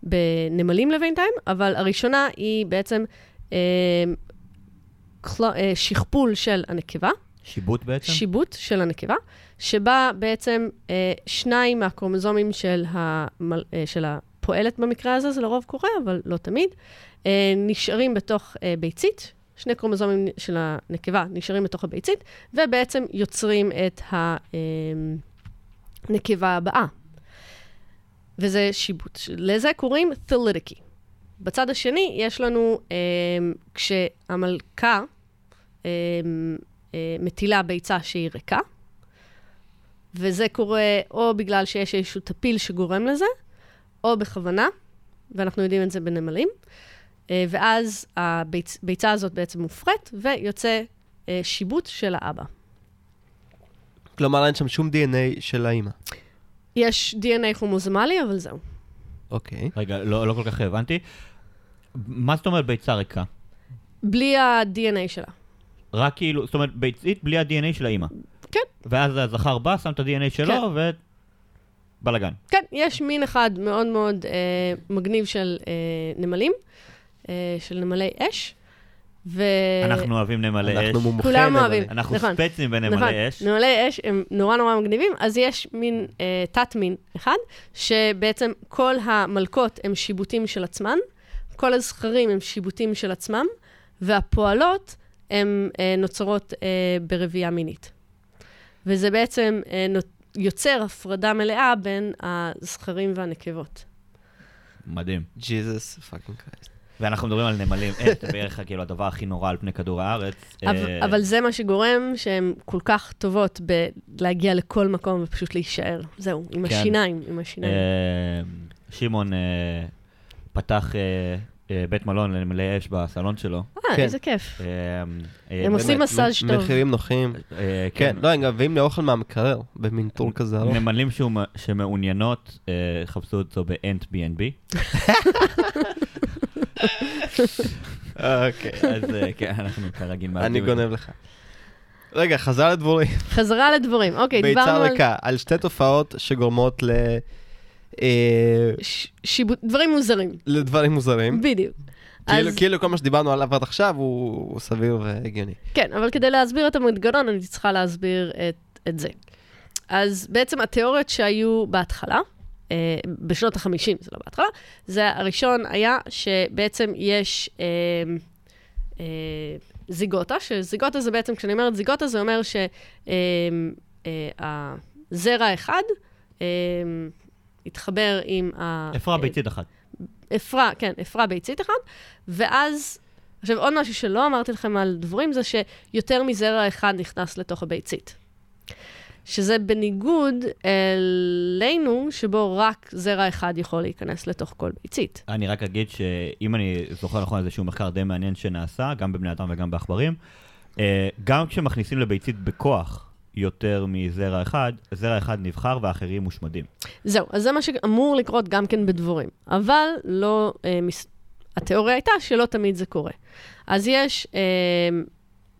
בנמלים לבינתיים, אבל הראשונה היא בעצם um, קל, uh, שכפול של הנקבה, שיבוט בעצם? שיבוט של הנקבה, שבה בעצם uh, שניים מהקרומוזומים של, המל, uh, של הפועלת במקרה הזה, זה לרוב קורה, אבל לא תמיד, uh, נשארים בתוך uh, ביצית, שני קרומוזומים של הנקבה נשארים בתוך הביצית, ובעצם יוצרים את הנקבה הבאה. וזה שיבוט. לזה קוראים ת'לידיקי. בצד השני, יש לנו, um, כשהמלכה uh, מטילה ביצה שהיא ריקה, וזה קורה או בגלל שיש איזשהו טפיל שגורם לזה, או בכוונה, ואנחנו יודעים את זה בנמלים, אה, ואז הביצה הזאת בעצם מופרית, ויוצא אה, שיבוט של האבא. כלומר, אין שם שום DNA של האימא. יש DNA כרומוזומלי, אבל זהו. אוקיי. רגע, לא לא כל כך הבנתי. מה זאת אומרת ביצה ריקה? בלי ה-DNA שלה. רק כאילו, זאת אומרת, ביצית בלי ה-DNA של האימא. כן. ואז הזכר בא, שם את ה-DNA שלו, ו... בלאגן. כן, יש מין אחד מאוד מאוד אה, מגניב של אה, נמלים, אה, של נמלי אש, ו... אנחנו אוהבים נמלי אש. אנחנו מומחי כולם. אוהבים. אנחנו נכון. ספצים נכון, בנמלי אש. נמלי אש הם נורא נורא מגניבים, אז יש מין אה, תת-מין אחד, שבעצם כל המלכות הם שיבוטים של עצמן, כל הזכרים הם שיבוטים של עצמם, והפועלות הן אה, נוצרות אה, ברבייה מינית. וזה בעצם אה. יוצר הפרדה מלאה בין הזכרים והנקבות. מדהים. Jesus fucking Christ. ואנחנו מדברים על נמלי אש, זה בערך כאילו הדבר הכי נורא על פני כדור הארץ. אבל, אה, אבל זה מה שגורם שהן כל כך טובות בלהגיע לכל מקום ופשוט להישאר. זהו, עם כן. השיניים, עם השיניים. אה, שמעון אה, פתח בית מלון לנמלי אש בסלון שלו. אה, כן. איזה כיף. אה, אה, הם עושים מסאז' טוב. מחירים נוחים. אה, כן, לא, הם גם מביאים לי אוכל מהמקרר, במין טור כזה. נמלים שמעוניינות, אה, חפשו אותו ב-Ant B&B. אוקיי. אז אה, כן, אנחנו כרגיל אני את זה. גונב לך. רגע, חזר לדבורים. חזרה לדבורים. אוקיי, ביצה דיברנו על ריקה, על שתי תופעות שגורמות ל... אה, ש- שיבוט, דברים מוזרים. לדברים מוזרים. בדיוק. כאילו, אז- כאילו כל מה שדיברנו עליו עד עכשיו הוא הוא סביר והגיוני. כן, אבל כדי להסביר את המנגנון, אני צריכה להסביר את, את זה. אז בעצם התיאוריות שהיו בהתחלה, אה, בשנות ה-50, זה לא בהתחלה, זה הראשון היה שבעצם יש אה, אה, זיגוטה, שזיגוטה זה בעצם, כשאני אומרת זיגוטה, זה אומר שהזרע האחד אה, התחבר עם ה... אפרה ביצית אחת. אפרה, כן, אפרה ביצית אחת, ואז, עכשיו עוד משהו שלא אמרתי לכם על דבורים, זה שיותר מזרע אחד נכנס לתוך הביצית. שזה בניגוד אלינו, שבו רק זרע אחד יכול להיכנס לתוך כל ביצית. אני רק אגיד שאם אני זוכר נכון איזשהו מחקר די מעניין שנעשה, גם בבני אדם וגם בעכברים, אה, גם כשמכניסים לביצית בכוח יותר מזרע אחד, זרע אחד נבחר והאחרים מושמדים. זהו, אז זה מה שאמור לקרות גם כן בדבורים. אבל לא, אה, מס... התיאוריה הייתה שלא תמיד זה קורה. אז יש אה,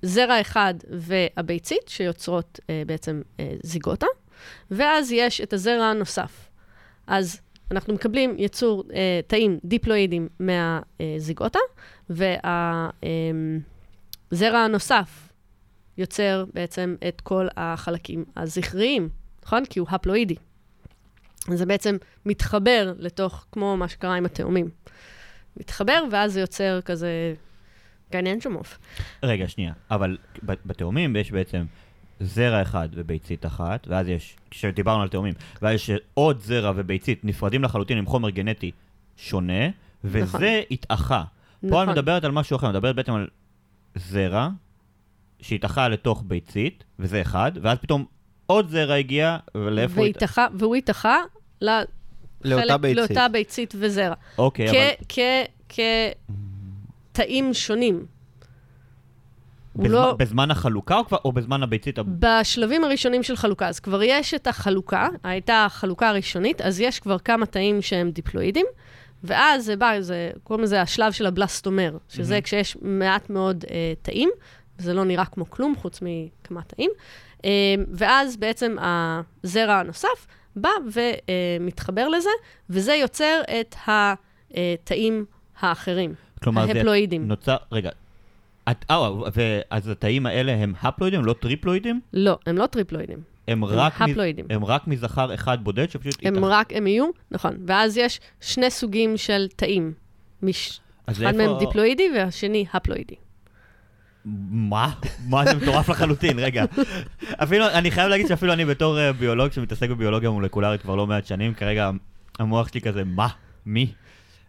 זרע אחד והביצית, שיוצרות אה, בעצם אה, זיגוטה, ואז יש את הזרע הנוסף. אז אנחנו מקבלים יצור אה, תאים דיפלואידים מהזיגוטה, והזרע הנוסף יוצר בעצם את כל החלקים הזכריים, נכון? כי הוא הפלואידי. זה בעצם מתחבר לתוך, כמו מה שקרה עם התאומים. מתחבר, ואז זה יוצר כזה גן אנשומוף. רגע, שנייה, אבל בתאומים יש בעצם זרע אחד וביצית אחת, ואז יש, כשדיברנו על תאומים, ואז יש עוד זרע וביצית נפרדים לחלוטין עם חומר גנטי שונה, וזה נכון. התאחה. פה נכון. אני מדברת על משהו אחר, אני מדברת בעצם על זרע שהתאחה לתוך ביצית, וזה אחד, ואז פתאום עוד זרע הגיע, ולאיפה... הוא הת- והתאחה- והוא התאחה ל- לאותה חלק- ביצית. לאותה ביצית וזרע. אוקיי, אבל כ- כ- כתאים שונים. בזמן, לא... בזמן החלוקה או, כבר, או בזמן הביצית? הב- בשלבים הראשונים של חלוקה, אז כבר יש את החלוקה, הייתה החלוקה הראשונית, אז יש כבר כמה תאים שהם דיפלואידים, ואז זה בא, זה, קוראים לזה השלב של הבלסטומר, שזה מהמם. כשיש מעט מאוד אה, תאים, זה לא נראה כמו כלום חוץ מכמה תאים, אה, ואז בעצם הזרע הנוסף בא ומתחבר לזה, וזה יוצר את התאים האחרים, כלומר, ההפלואידים. נוצר... רגע. את, אה, ואז התאים האלה הם הפלואידים, לא טריפלואידים? לא, הם לא טריפלואידים, הם הם רק, מ- הפלואידים. הם רק מזכר אחד בודד שפשוט... הם התאח- רק, הם יהיו, נכון. ואז יש שני סוגים של תאים. מש... אז אחד איפה- מהם דיפלואידי והשני הפלואידי. מה? מה זה מטורף לחלוטין, רגע. אפילו, אני חייב להגיד שאפילו אני בתור אה, ביולוג שמתעסק בביולוגיה מולקולרית כבר לא מעט שנים, כרגע המוח שלי כזה, מה? מי?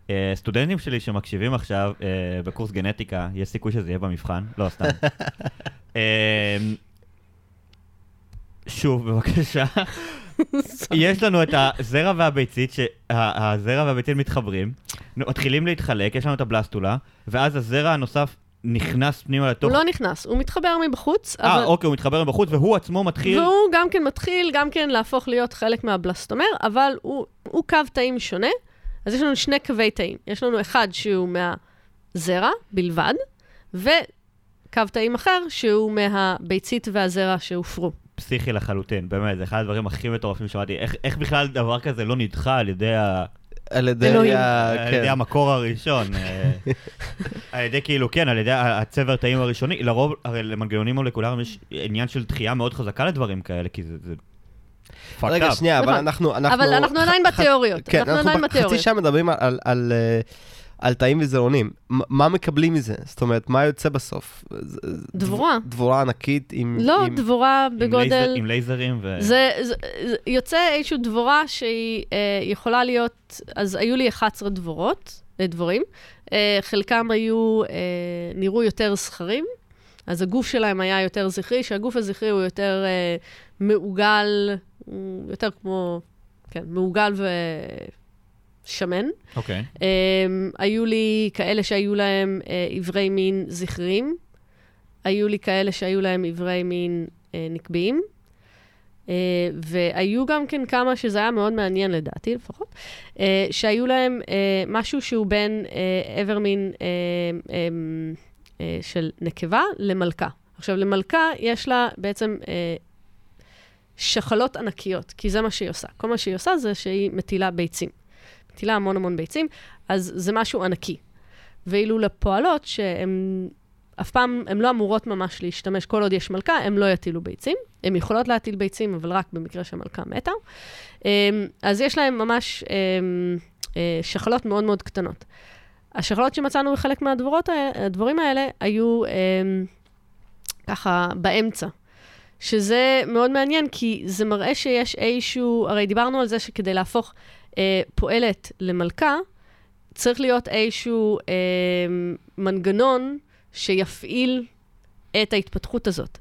אה, סטודנטים שלי שמקשיבים עכשיו אה, בקורס גנטיקה, יש סיכוי שזה יהיה במבחן? לא, סתם. אה, שוב, בבקשה. יש לנו את הזרע והביצית, שהזרע והביצית מתחברים, מתחילים להתחלק, יש לנו את הבלסטולה, ואז הזרע הנוסף נכנס פנימה לתוך... הוא לא נכנס, הוא מתחבר מבחוץ, אה, אבל... אוקיי, הוא מתחבר מבחוץ, והוא עצמו מתחיל... והוא גם כן מתחיל גם כן להפוך להיות חלק מהבלסטומר, אבל הוא, הוא קו תאים שונה. אז יש לנו שני קווי תאים. יש לנו אחד שהוא מהזרע בלבד, וקו תאים אחר שהוא מהביצית והזרע שהופרו. פסיכי לחלוטין, באמת, זה אחד הדברים הכי מטורפים ששמעתי. איך, איך בכלל דבר כזה לא נדחה על ידי, ה... על ידי אלוהים. ה... על ידי כן. המקור הראשון? אה, על ידי כאילו, כן, על ידי הצבר תאים הראשוני. לרוב, הרי למנגנונים מולקולריים יש עניין של דחייה מאוד חזקה לדברים כאלה, כי זה... רגע. שנייה, אבל. אנחנו... אנחנו- אבל אנחנו עדיין בתיאוריות. כן, אנחנו בתיאוריות. שעה מדברים על- על- תאים וזרעונים. מה מקבלים מזה? זאת אומרת, מה יוצא בסוף? דבורה. דבורה ענקית עם... לא, עם- דבורה עם בגודל... לייזר- עם לייזרים ו... זה, זה, זה יוצא איזושהי דבורה שהיא אה, יכולה להיות, אז היו לי 11 דבורות, אה, דבורים, אה, חלקם היו, אה, נראו יותר זכרים, אז הגוף שלהם היה יותר זכרי, שהגוף הזכרי הוא יותר אה, מעוגל, הוא יותר כמו, כן, מעוגל ושמן. אוקיי. Um, היו לי כאלה שהיו להם uh, איברי מין זכריים, היו לי כאלה שהיו להם איברי מין uh, נקביים, uh, והיו גם כן כמה, שזה היה מאוד מעניין לדעתי לפחות, uh, שהיו להם uh, משהו שהוא בין uh, איבר מין uh, um, uh, של נקבה למלכה. עכשיו, למלכה יש לה בעצם uh, שחלות ענקיות, כי זה מה שהיא עושה. כל מה שהיא עושה זה שהיא מטילה ביצים. מטילה המון המון ביצים, אז זה משהו ענקי. ואילו לפועלות, שהן אף פעם, הן לא אמורות ממש להשתמש, כל עוד יש מלכה, הן לא יטילו ביצים. הן יכולות להטיל ביצים, אבל רק במקרה שהמלכה מתה. אמ, אז יש להן ממש אמ, אה, שחלות מאוד מאוד קטנות. השחלות שמצאנו בחלק האלה, הדבורים האלה היו אמ, ככה באמצע. שזה מאוד מעניין, כי זה מראה שיש איזשהו, הרי דיברנו על זה שכדי להפוך אה, פועלת למלכה, צריך להיות איזשהו אה, מנגנון שיפעיל את ההתפתחות הזאת.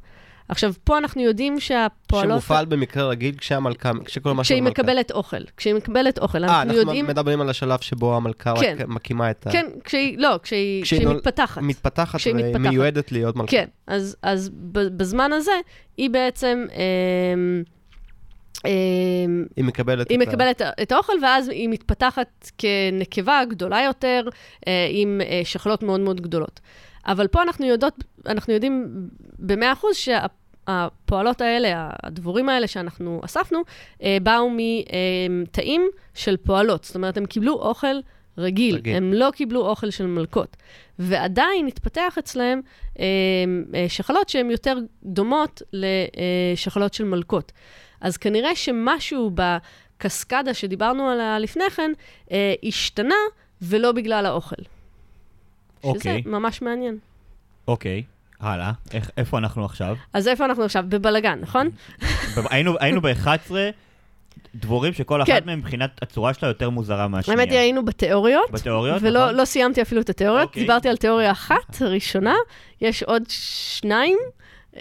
עכשיו, פה אנחנו יודעים שהפועלות... שמופעל במקרה רגיל כשהמלכה, כשכל מה כשהיא שהמלכה. מקבלת אוכל. כשהיא מקבלת אוכל, אה, אנחנו אנחנו יודעים... מדברים על השלב שבו המלכה כן. רק מקימה את ה... כן, כשהיא... לא, כשהיא, כשהיא כשהיא נול- מתפתחת. מתפתחת כשהיא מתפתחת. ומיועדת להיות מלכה. כן, אז, אז בזמן הזה, היא בעצם... אמ, היא מקבלת היא את ה- מקבלת את האוכל, ואז היא מתפתחת כנקבה גדולה יותר, אה, עם אה, שחלות מאוד מאוד גדולות. אבל פה אנחנו יודעות, אנחנו יודעים במאה אחוז שהפועלות האלה, הדבורים האלה שאנחנו אספנו, אה, באו מתאים של פועלות. זאת אומרת, הם קיבלו אוכל רגיל, רגיל. הם לא קיבלו אוכל של מלכות. ועדיין התפתח אצלהם אה, שחלות שהן יותר דומות לשחלות של מלכות. אז כנראה שמשהו בקסקדה שדיברנו עליה לפני כן, אה, השתנה, ולא בגלל האוכל. אוקיי. שזה ממש מעניין. אוקיי. הלאה, איך- איפה אנחנו עכשיו? אז איפה אנחנו עכשיו? בבלגן, נכון? היינו היינו ב-11 דבורים שכל כן. אחת מהן מבחינת הצורה שלה יותר מוזרה מהשנייה. האמת היא, היינו בתיאוריות. בתיאוריות, ולא נכון? לא סיימתי אפילו את התיאוריות, אוקיי. דיברתי על תיאוריה אחת, הראשונה, יש עוד שניים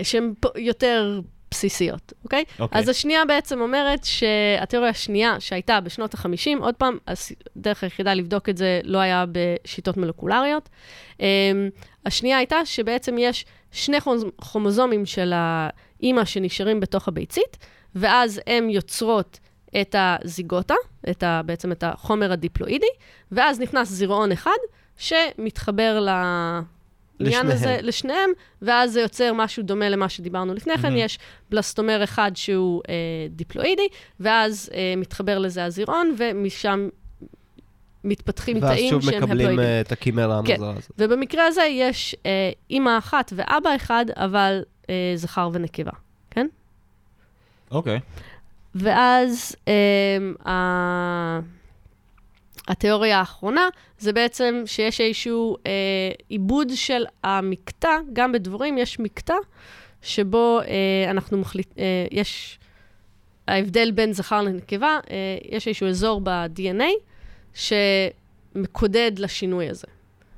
שהן פ- יותר בסיסיות, אוקיי? אוקיי. אז השנייה בעצם אומרת שהתיאוריה השנייה שהייתה בשנות ה-50, עוד פעם, הדרך היחידה לבדוק את זה לא היה בשיטות מולקולריות. אמ, השנייה הייתה שבעצם יש שני כרומוזומים של האימא שנשארים בתוך הביצית, ואז הן יוצרות את הזיגוטה, את ה, בעצם את החומר הדיפלואידי, ואז נכנס זירעון אחד שמתחבר לעניין לשניהם. הזה, לשניהם, ואז זה יוצר משהו דומה למה שדיברנו לפני כן. מהמם. יש בלסטומר אחד שהוא אה, דיפלואידי, ואז אה, מתחבר לזה הזירעון, ומשם מתפתחים ואז תאים שוב שהם מקבלים הפלואידים. אה, את הקימרה כן. המוזרה הזאת. ובמקרה הזה יש אה, אימא אחת ואבא אחד, אבל אה, זכר ונקבה, כן? אוקיי. ואז אה, ה... התיאוריה האחרונה זה בעצם שיש איזשהו אה, עיבוד של המקטע, גם בדבורים יש מקטע שבו אה, אנחנו מחליט... אה, יש... ההבדל בין זכר לנקבה, אה, יש איזשהו אזור ב-DNA שמקודד לשינוי הזה.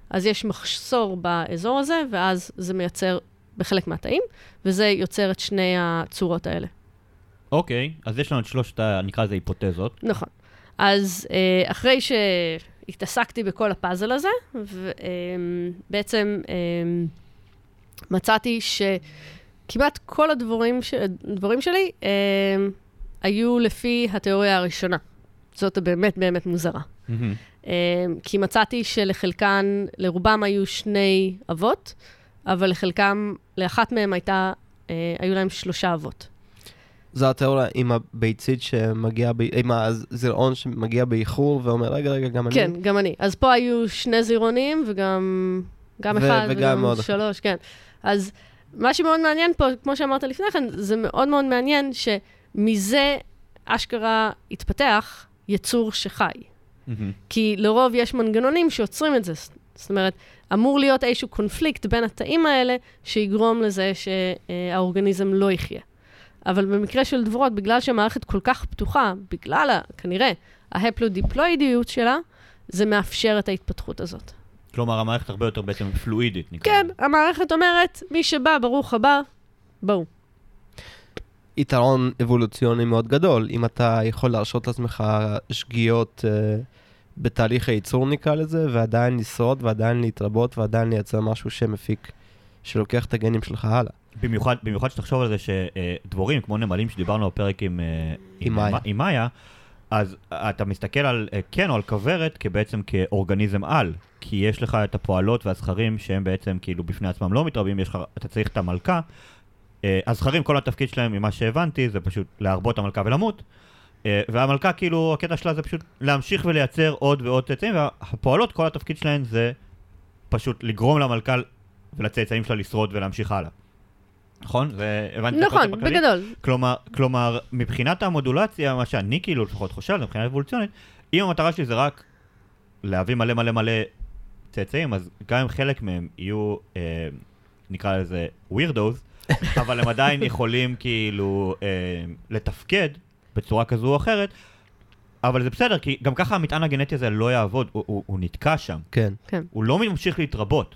אז יש מחסור באזור הזה, ואז זה מייצר בחלק מהתאים, וזה יוצר את שני הצורות האלה. אוקיי, אז יש לנו את שלושת, נקרא לזה היפותזות. נכון. אז אה, אחרי שהתעסקתי בכל הפאזל הזה, ובעצם מצאתי שכמעט כל הדבורים, ש... הדבורים שלי אה, היו לפי התיאוריה הראשונה. זאת באמת באמת מוזרה. מהמם. אה, כי מצאתי שלחלקן, לרובם היו שני אבות, אבל לחלקם, לאחת מהם הייתה, אה, היו להם שלושה אבות. זו התיאוריה עם הביצית שמגיעה, ב... עם הזרעון שמגיע באיחור ואומר, רגע, רגע, גם אני. כן, גם אני. אז פה היו שני זירונים וגם גם ו- אחד וגם וגם עוד אחד. שלוש, כן. אז מה שמאוד מעניין פה, כמו שאמרת לפני כן, זה מאוד מאוד מעניין שמזה אשכרה התפתח יצור שחי. מהמם. כי לרוב יש מנגנונים שעוצרים את זה. זאת אומרת, אמור להיות איזשהו קונפליקט בין התאים האלה שיגרום לזה שהאורגניזם לא יחיה. אבל במקרה של דבורות, בגלל שהמערכת כל כך פתוחה, בגלל, ה- כנראה, ההפלודיפלואידיות שלה, זה מאפשר את ההתפתחות הזאת. כלומר, המערכת הרבה יותר בעצם פלואידית, נקרא כן. המערכת אומרת, מי שבא, ברוך הבא, בואו. יתרון אבולוציוני מאוד גדול, אם אתה יכול להרשות לעצמך שגיאות אה, בתהליך הייצור נקרא לזה, ועדיין לשרוד, ועדיין להתרבות, ועדיין לייצר משהו שמפיק, שלוקח את הגנים שלך הלאה. במיוחד, במיוחד שתחשוב על זה שדבורים, כמו נמלים שדיברנו בפרק עם, אה, עם מאיה. עם מאיה, אז אתה מסתכל על אה, קן או על כוורת כבעצם כאורגניזם על, כי יש לך את הפועלות והזכרים שהם בעצם כאילו בפני עצמם לא מתרבים, יש לך, אתה צריך את המלכה. אה, הזכרים, כל התפקיד שלהם, ממה שהבנתי, זה פשוט להרבות המלכה ולמות. אה, והמלכה, כאילו, הקטע שלה זה פשוט להמשיך ולייצר עוד ועוד צאצאים, והפועלות, כל התפקיד שלהן זה פשוט לגרום למלכה ולצאצאים שלה לשרוד ולהמשיך הלאה. נכון? והבנתי את נכון, הכללי? בגדול. כלומר, כלומר, מבחינת המודולציה, מה שאני כאילו לפחות חושב, מבחינה אבולוציונית, אם המטרה שלי זה רק להביא מלא מלא מלא צאצאים, אז גם אם חלק מהם יהיו, אה, נקרא לזה weirdos, אבל הם עדיין יכולים כאילו אה, לתפקד בצורה כזו או אחרת, אבל זה בסדר, כי גם ככה המטען הגנטי הזה לא יעבוד, הוא, הוא, הוא נתקע שם, כן. כן. הוא לא ממשיך להתרבות.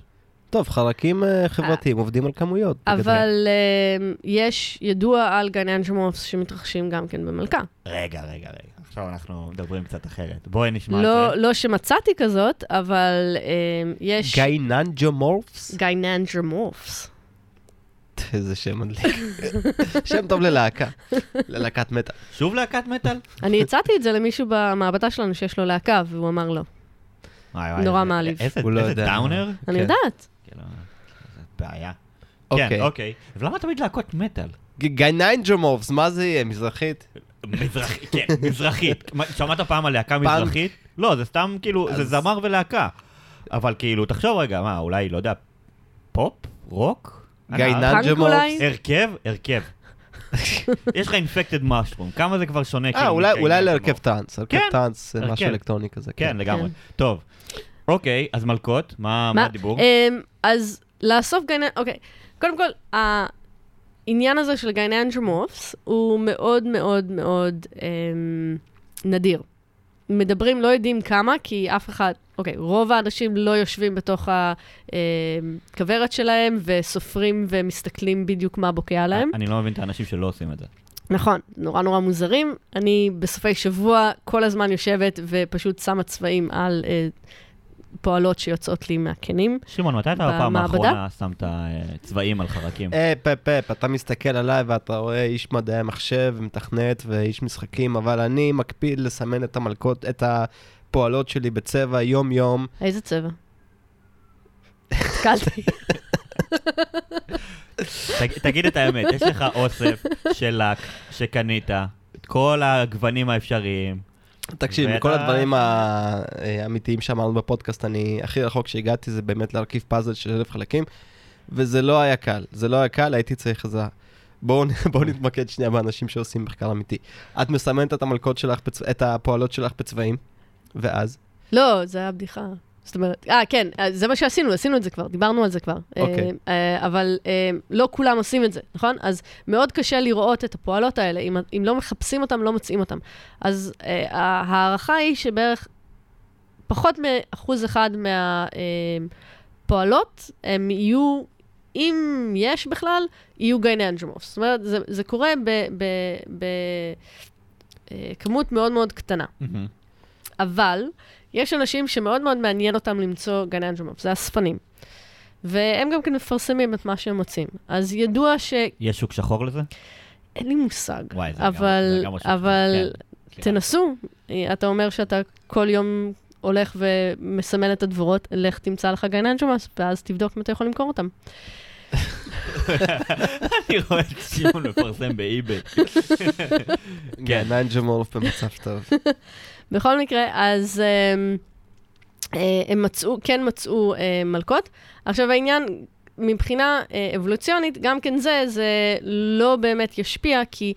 טוב, חרקים אה, חברתיים עובדים על כמויות. אבל אה, יש ידוע על gynandromorphs שמתרחשים גם כן במלכה. רגע, רגע, רגע, עכשיו אנחנו מדברים קצת אחרת. בואי נשמע לא, את זה. לא שמצאתי כזאת, אבל אה, יש... gynandromorphs? gynandromorphs. איזה שם מדליק. שם טוב ללהקה. ללהקת מטאל. שוב להקת מטאל? אני הצעתי את זה למישהו במעבדה שלנו שיש לו להקה, והוא אמר לא. נורא מעליב. איזה, לא. downer? אני כן. יודעת. כאילו, בעיה. אוקיי. כן, אוקיי. ולמה תמיד להקות מטאל? gynandromorphs, מה זה יהיה? מזרחית? מזרחית, כן, מזרחית. שמעת פעם על להקה מזרחית? לא, זה סתם כאילו, זה זמר ולהקה. אבל כאילו, תחשוב רגע, מה, אולי, לא יודע, פופ? רוק? פאנק gynandromorphs? אולי? הרכב? הרכב. יש לך Infected Mushroom, כמה זה כבר שונה? אה, כאילו, אולי-? להרכב טראנס. הרכב כן, טראנס זה משהו. אלקטרוני כזה. כן, לגמרי. כן. טוב. אוקיי, אז מלכות, מה מה הדיבור? אמ, אז לאסוף gyna... אוקיי. קודם כל, העניין הזה של gynandromorphs הוא מאוד מאוד מאוד אמ, נדיר. מדברים, לא יודעים כמה, כי אף אחד, אוקיי, רוב האנשים לא יושבים בתוך הכוורת שלהם וסופרים ומסתכלים בדיוק מה בוקע להם. אני לא מבין את האנשים שלא עושים את זה. נכון, נורא נורא מוזרים. אני בסופי שבוע כל הזמן יושבת ופשוט שמה צבעים על אה, פועלות שיוצאות לי מהקנים. שמעון, מתי אתה בפעם? האחרונה שמת אה, צבעים על חרקים? אה, פפ, פפ, אתה מסתכל עליי ואתה רואה איש מדעי מחשב ומתכנת ואיש משחקים, אבל אני מקפיד לסמן את המלכות, את הפועלות שלי בצבע יום-יום. איזה צבע? התקלתי. תגיד את האמת, יש לך אוסף של לק שקנית, את כל הגוונים האפשריים. תקשיב, ואתה- מכל הדברים ה- האמיתיים שאמרנו בפודקאסט, אני, הכי רחוק שהגעתי זה באמת להרכיב פאזל של אלף חלקים, וזה לא היה קל, זה לא היה קל, הייתי צריך עזרה. בואו נתמקד שנייה באנשים שעושים מחקר אמיתי. את מסמנת את המלכות שלך. את הפועלות שלך בצבעים, ואז? לא, זה היה בדיחה. זאת אומרת, אה, כן, אה, זה מה שעשינו, עשינו את זה כבר, דיברנו על זה כבר. אוקיי. אה, אה, אבל אה, לא כולם עושים את זה, נכון? אז מאוד קשה לראות את הפועלות האלה. אם, אם לא מחפשים אותם, לא מוצאים אותם. אז אה, ההערכה היא שבערך פחות מאחוז אחד מהפועלות, הם יהיו, אם יש בכלל, יהיו גייננג'מוס. זאת אומרת, זה, זה קורה בכמות מאוד מאוד קטנה. מהמם. אבל יש אנשים שמאוד מאוד מעניין אותם למצוא גננג'ומוב, זה אספנים. והם גם כן מפרסמים את מה שהם מוצאים. אז ידוע ש... יש שוק שחור לזה? אין לי מושג. וואי, זה גם- אבל, זה גם משהו- אבל כן. תנסו. אתה אומר שאתה כל יום הולך ומסמן את הדבורות, לך תמצא לך גננג'ומוס, ואז תבדוק אם אתה יכול למכור אותם. אני רואה את שמעון מפרסם באיביי. כן. ננג'מורף במצב טוב. בכל מקרה, אז הם, אה, הם מצאו, כן מצאו אה, מלכות. עכשיו העניין, מבחינה אה, אבולוציונית, גם כן זה, זה לא באמת ישפיע, כי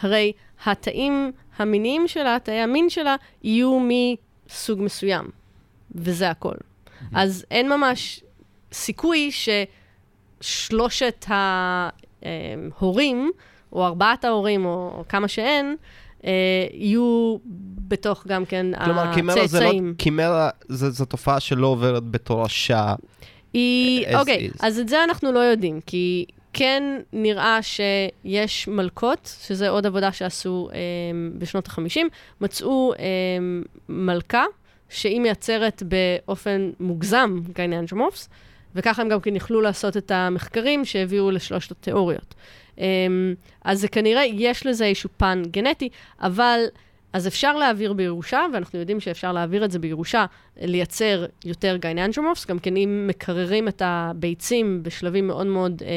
הרי התאים המיניים שלה, תאי המין שלה, יהיו מסוג מסוים, וזה הכל. אז אין ממש סיכוי ששלושת ההורים, או ארבעת ההורים, או כמה שאין, אה, יהיו בתוך גם כן כלומר, קימרה זה לא... הצאצאים. קימרה זה- זו תופעה שלא עוברת בתורשה. היא, אוקיי, is. אז את זה אנחנו לא יודעים, כי כן נראה שיש מלכות, שזה עוד עבודה שעשו אה, בשנות ה-50, מצאו אה, מלכה שהיא מייצרת באופן מוגזם gynandromorphs, וככה הם גם כן יכלו לעשות את המחקרים שהביאו לשלושת התיאוריות. אה, אז זה כנראה, יש לזה איזשהו פן גנטי, אבל... אז אפשר להעביר בירושה, ואנחנו יודעים שאפשר להעביר את זה בירושה, לייצר יותר gynandromorphs, גם כן אם מקררים את הביצים בשלבים מאוד מאוד אה,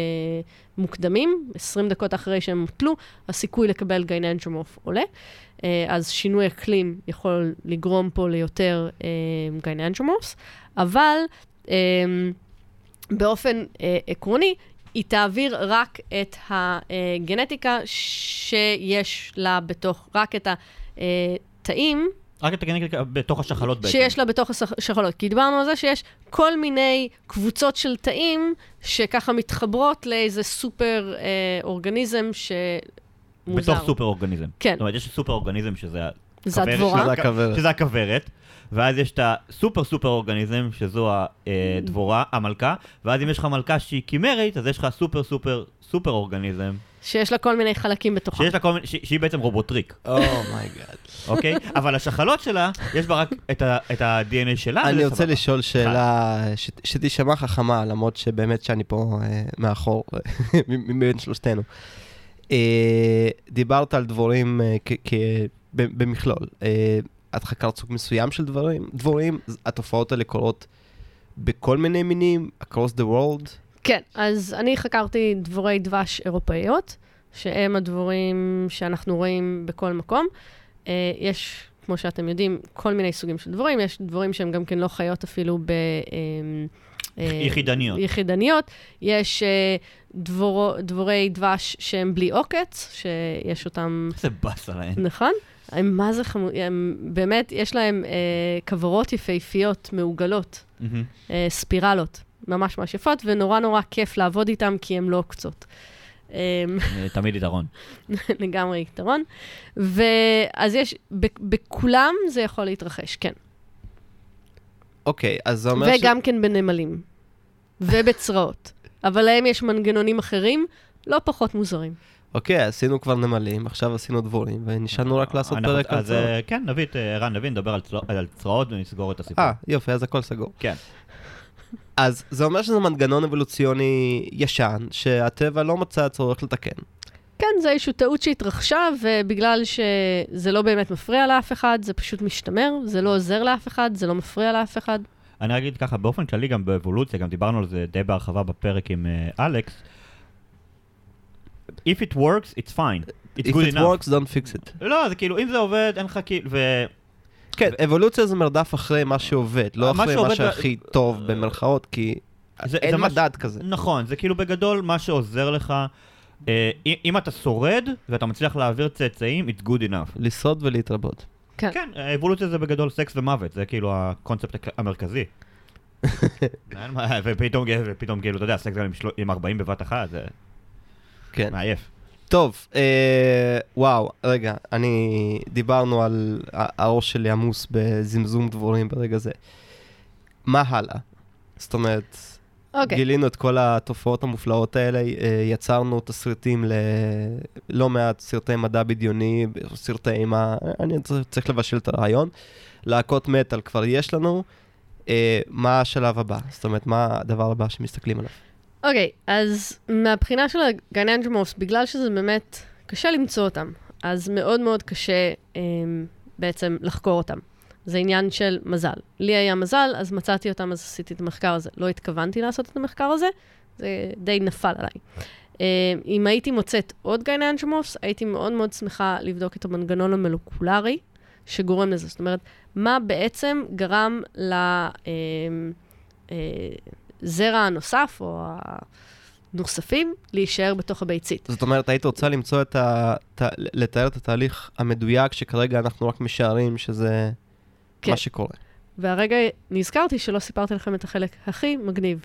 מוקדמים, 20 דקות אחרי שהם מוטלו, הסיכוי לקבל gynandromorph עולה. אה, אז שינוי אקלים יכול לגרום פה ליותר אה, gynandromorphs, אבל אה, באופן אה, עקרוני, היא תעביר רק את הגנטיקה שיש לה בתוך, רק את התאים רק את הגנטיקה בתוך השחלות בעצם. שיש לה בתוך השחלות. כי דיברנו על זה שיש כל מיני קבוצות של תאים שככה מתחברות לאיזה סופר אה, אורגניזם שמוזר. בתוך סופר אורגניזם. כן. זאת אומרת, יש סופר אורגניזם שזה זה הכוורת- הדבורה. שזה הכוורת. שזה הכוורת, ואז יש את הסופר סופר אורגניזם, שזו הדבורה, המלכה, ואז אם יש לך מלכה שהיא כימרית, אז יש לך סופר סופר סופר אורגניזם, שיש לה כל מיני חלקים בתוכה. שיש לה כל מיני, ש- שהיא בעצם רובוטריק, oh my God. אוקיי? אבל השחלות שלה, יש בה רק את ה- את ה-DNA שלה, אני רוצה סבבה. לשאול שאלה ש- שתישמע חכמה, למרות שבאמת שאני פה אה, מאחור, מבין שלושתנו. אה, דיברת על דבורים אה, כ- כ- במכלול. אה, את חקרת סוג מסוים של דברים? דבורים? התופעות האלה קורות בכל מיני מינים? across the world? כן, אז אני חקרתי דבורי דבש אירופאיות, שהם הדבורים שאנחנו רואים בכל מקום. אה, יש, כמו שאתם יודעים, כל מיני סוגים של דבורים, יש דבורים שהם גם כן לא חיות אפילו ב... אה, אה, יחידניות. יחידניות. יש אה, דבורו, דבורי דבש שהם בלי עוקץ, שיש אותם איזה באסה להן. נכון? הם מה זה חמוד, הם באמת, יש להם אה, כוורות יפהפיות מעוגלות, מהמם. אה, ספירלות. ממש ממש יפות, ונורא נורא כיף לעבוד איתן, כי הן לא עוקצות. אמ, אה, תמיד יתרון. לגמרי יתרון. ואז יש, ב- בכולם זה יכול להתרחש, כן. אוקיי, אז זה אומר וגם כן בנמלים. ובצרעות. אבל להם יש מנגנונים אחרים, לא פחות מוזרים. אוקיי, עשינו כבר נמלים, עכשיו עשינו דבורים, ונשארנו רק לעשות אנחנו- פרק על אז צרעות. אה, כן, נביא את אה, ערן לוין, נדבר על צרעות ונסגור את הסיפור. אה, יופי, אז הכל סגור. כן. אז זה אומר שזה מנגנון אבולוציוני ישן, שהטבע לא מצא צורך לתקן. כן, זה איזושהי טעות שהתרחשה, ובגלל שזה לא באמת מפריע לאף אחד, זה פשוט משתמר, זה לא עוזר לאף אחד, זה לא מפריע לאף אחד. אני אגיד ככה, באופן כללי גם באבולוציה, גם דיברנו על זה די בהרחבה בפרק עם אה, אלכס. If it works, it's fine. It's If good it enough. works, don't fix it. לא, זה כאילו, אם זה עובד, אין לך כאילו, ו... כן, אבולוציה זה מרדף אחרי מה שעובד, לא מה אחרי מה שהכי טוב במרכאות, כי זה- אין זה מה- מדד כזה. נכון, זה כאילו בגדול מה שעוזר לך. אה, אם- אתה שורד ואתה מצליח להעביר צאצאים, it's good enough. לשרוד ולהתרבות. כן. כן, האבולוציה זה בגדול סקס ומוות, זה כאילו הקונספט הק- המרכזי. ופתאום, ופתאום כאילו, אתה יודע, סקס גם עם 40 בבת אחת, זה כן. מעייף. טוב, אה, וואו, רגע, אני... דיברנו על הראש שלי עמוס בזמזום דבורים ברגע זה. מה הלאה? זאת אומרת, אוקיי. גילינו את כל התופעות המופלאות האלה, אה, יצרנו תסריטים ללא מעט סרטי מדע בדיוני, סרטי אימה, אני צריך- צריך לבשל את הרעיון. להקות מטאל כבר יש לנו, אה, מה השלב הבא? זאת אומרת, מה הדבר הבא שמסתכלים עליו? אוקיי, אז מהבחינה של הגניאנג'מורפס, בגלל שזה באמת קשה למצוא אותם, אז מאוד מאוד קשה אה, בעצם לחקור אותם. זה עניין של מזל. לי היה מזל, אז מצאתי אותם, אז עשיתי את המחקר הזה. לא התכוונתי לעשות את המחקר הזה, זה די נפל עליי. אה, אם הייתי מוצאת עוד gynandromorphs, הייתי מאוד מאוד שמחה לבדוק את המנגנון המולקולרי שגורם לזה. זאת אומרת, מה בעצם גרם לזרע הנוסף, או הנוספים, להישאר בתוך הביצית. זאת אומרת, היית רוצה למצוא את ה... ת... לתאר את התהליך המדויק, שכרגע אנחנו רק משערים שזה כן. מה שקורה. והרגע נזכרתי שלא סיפרתי לכם את החלק הכי מגניב.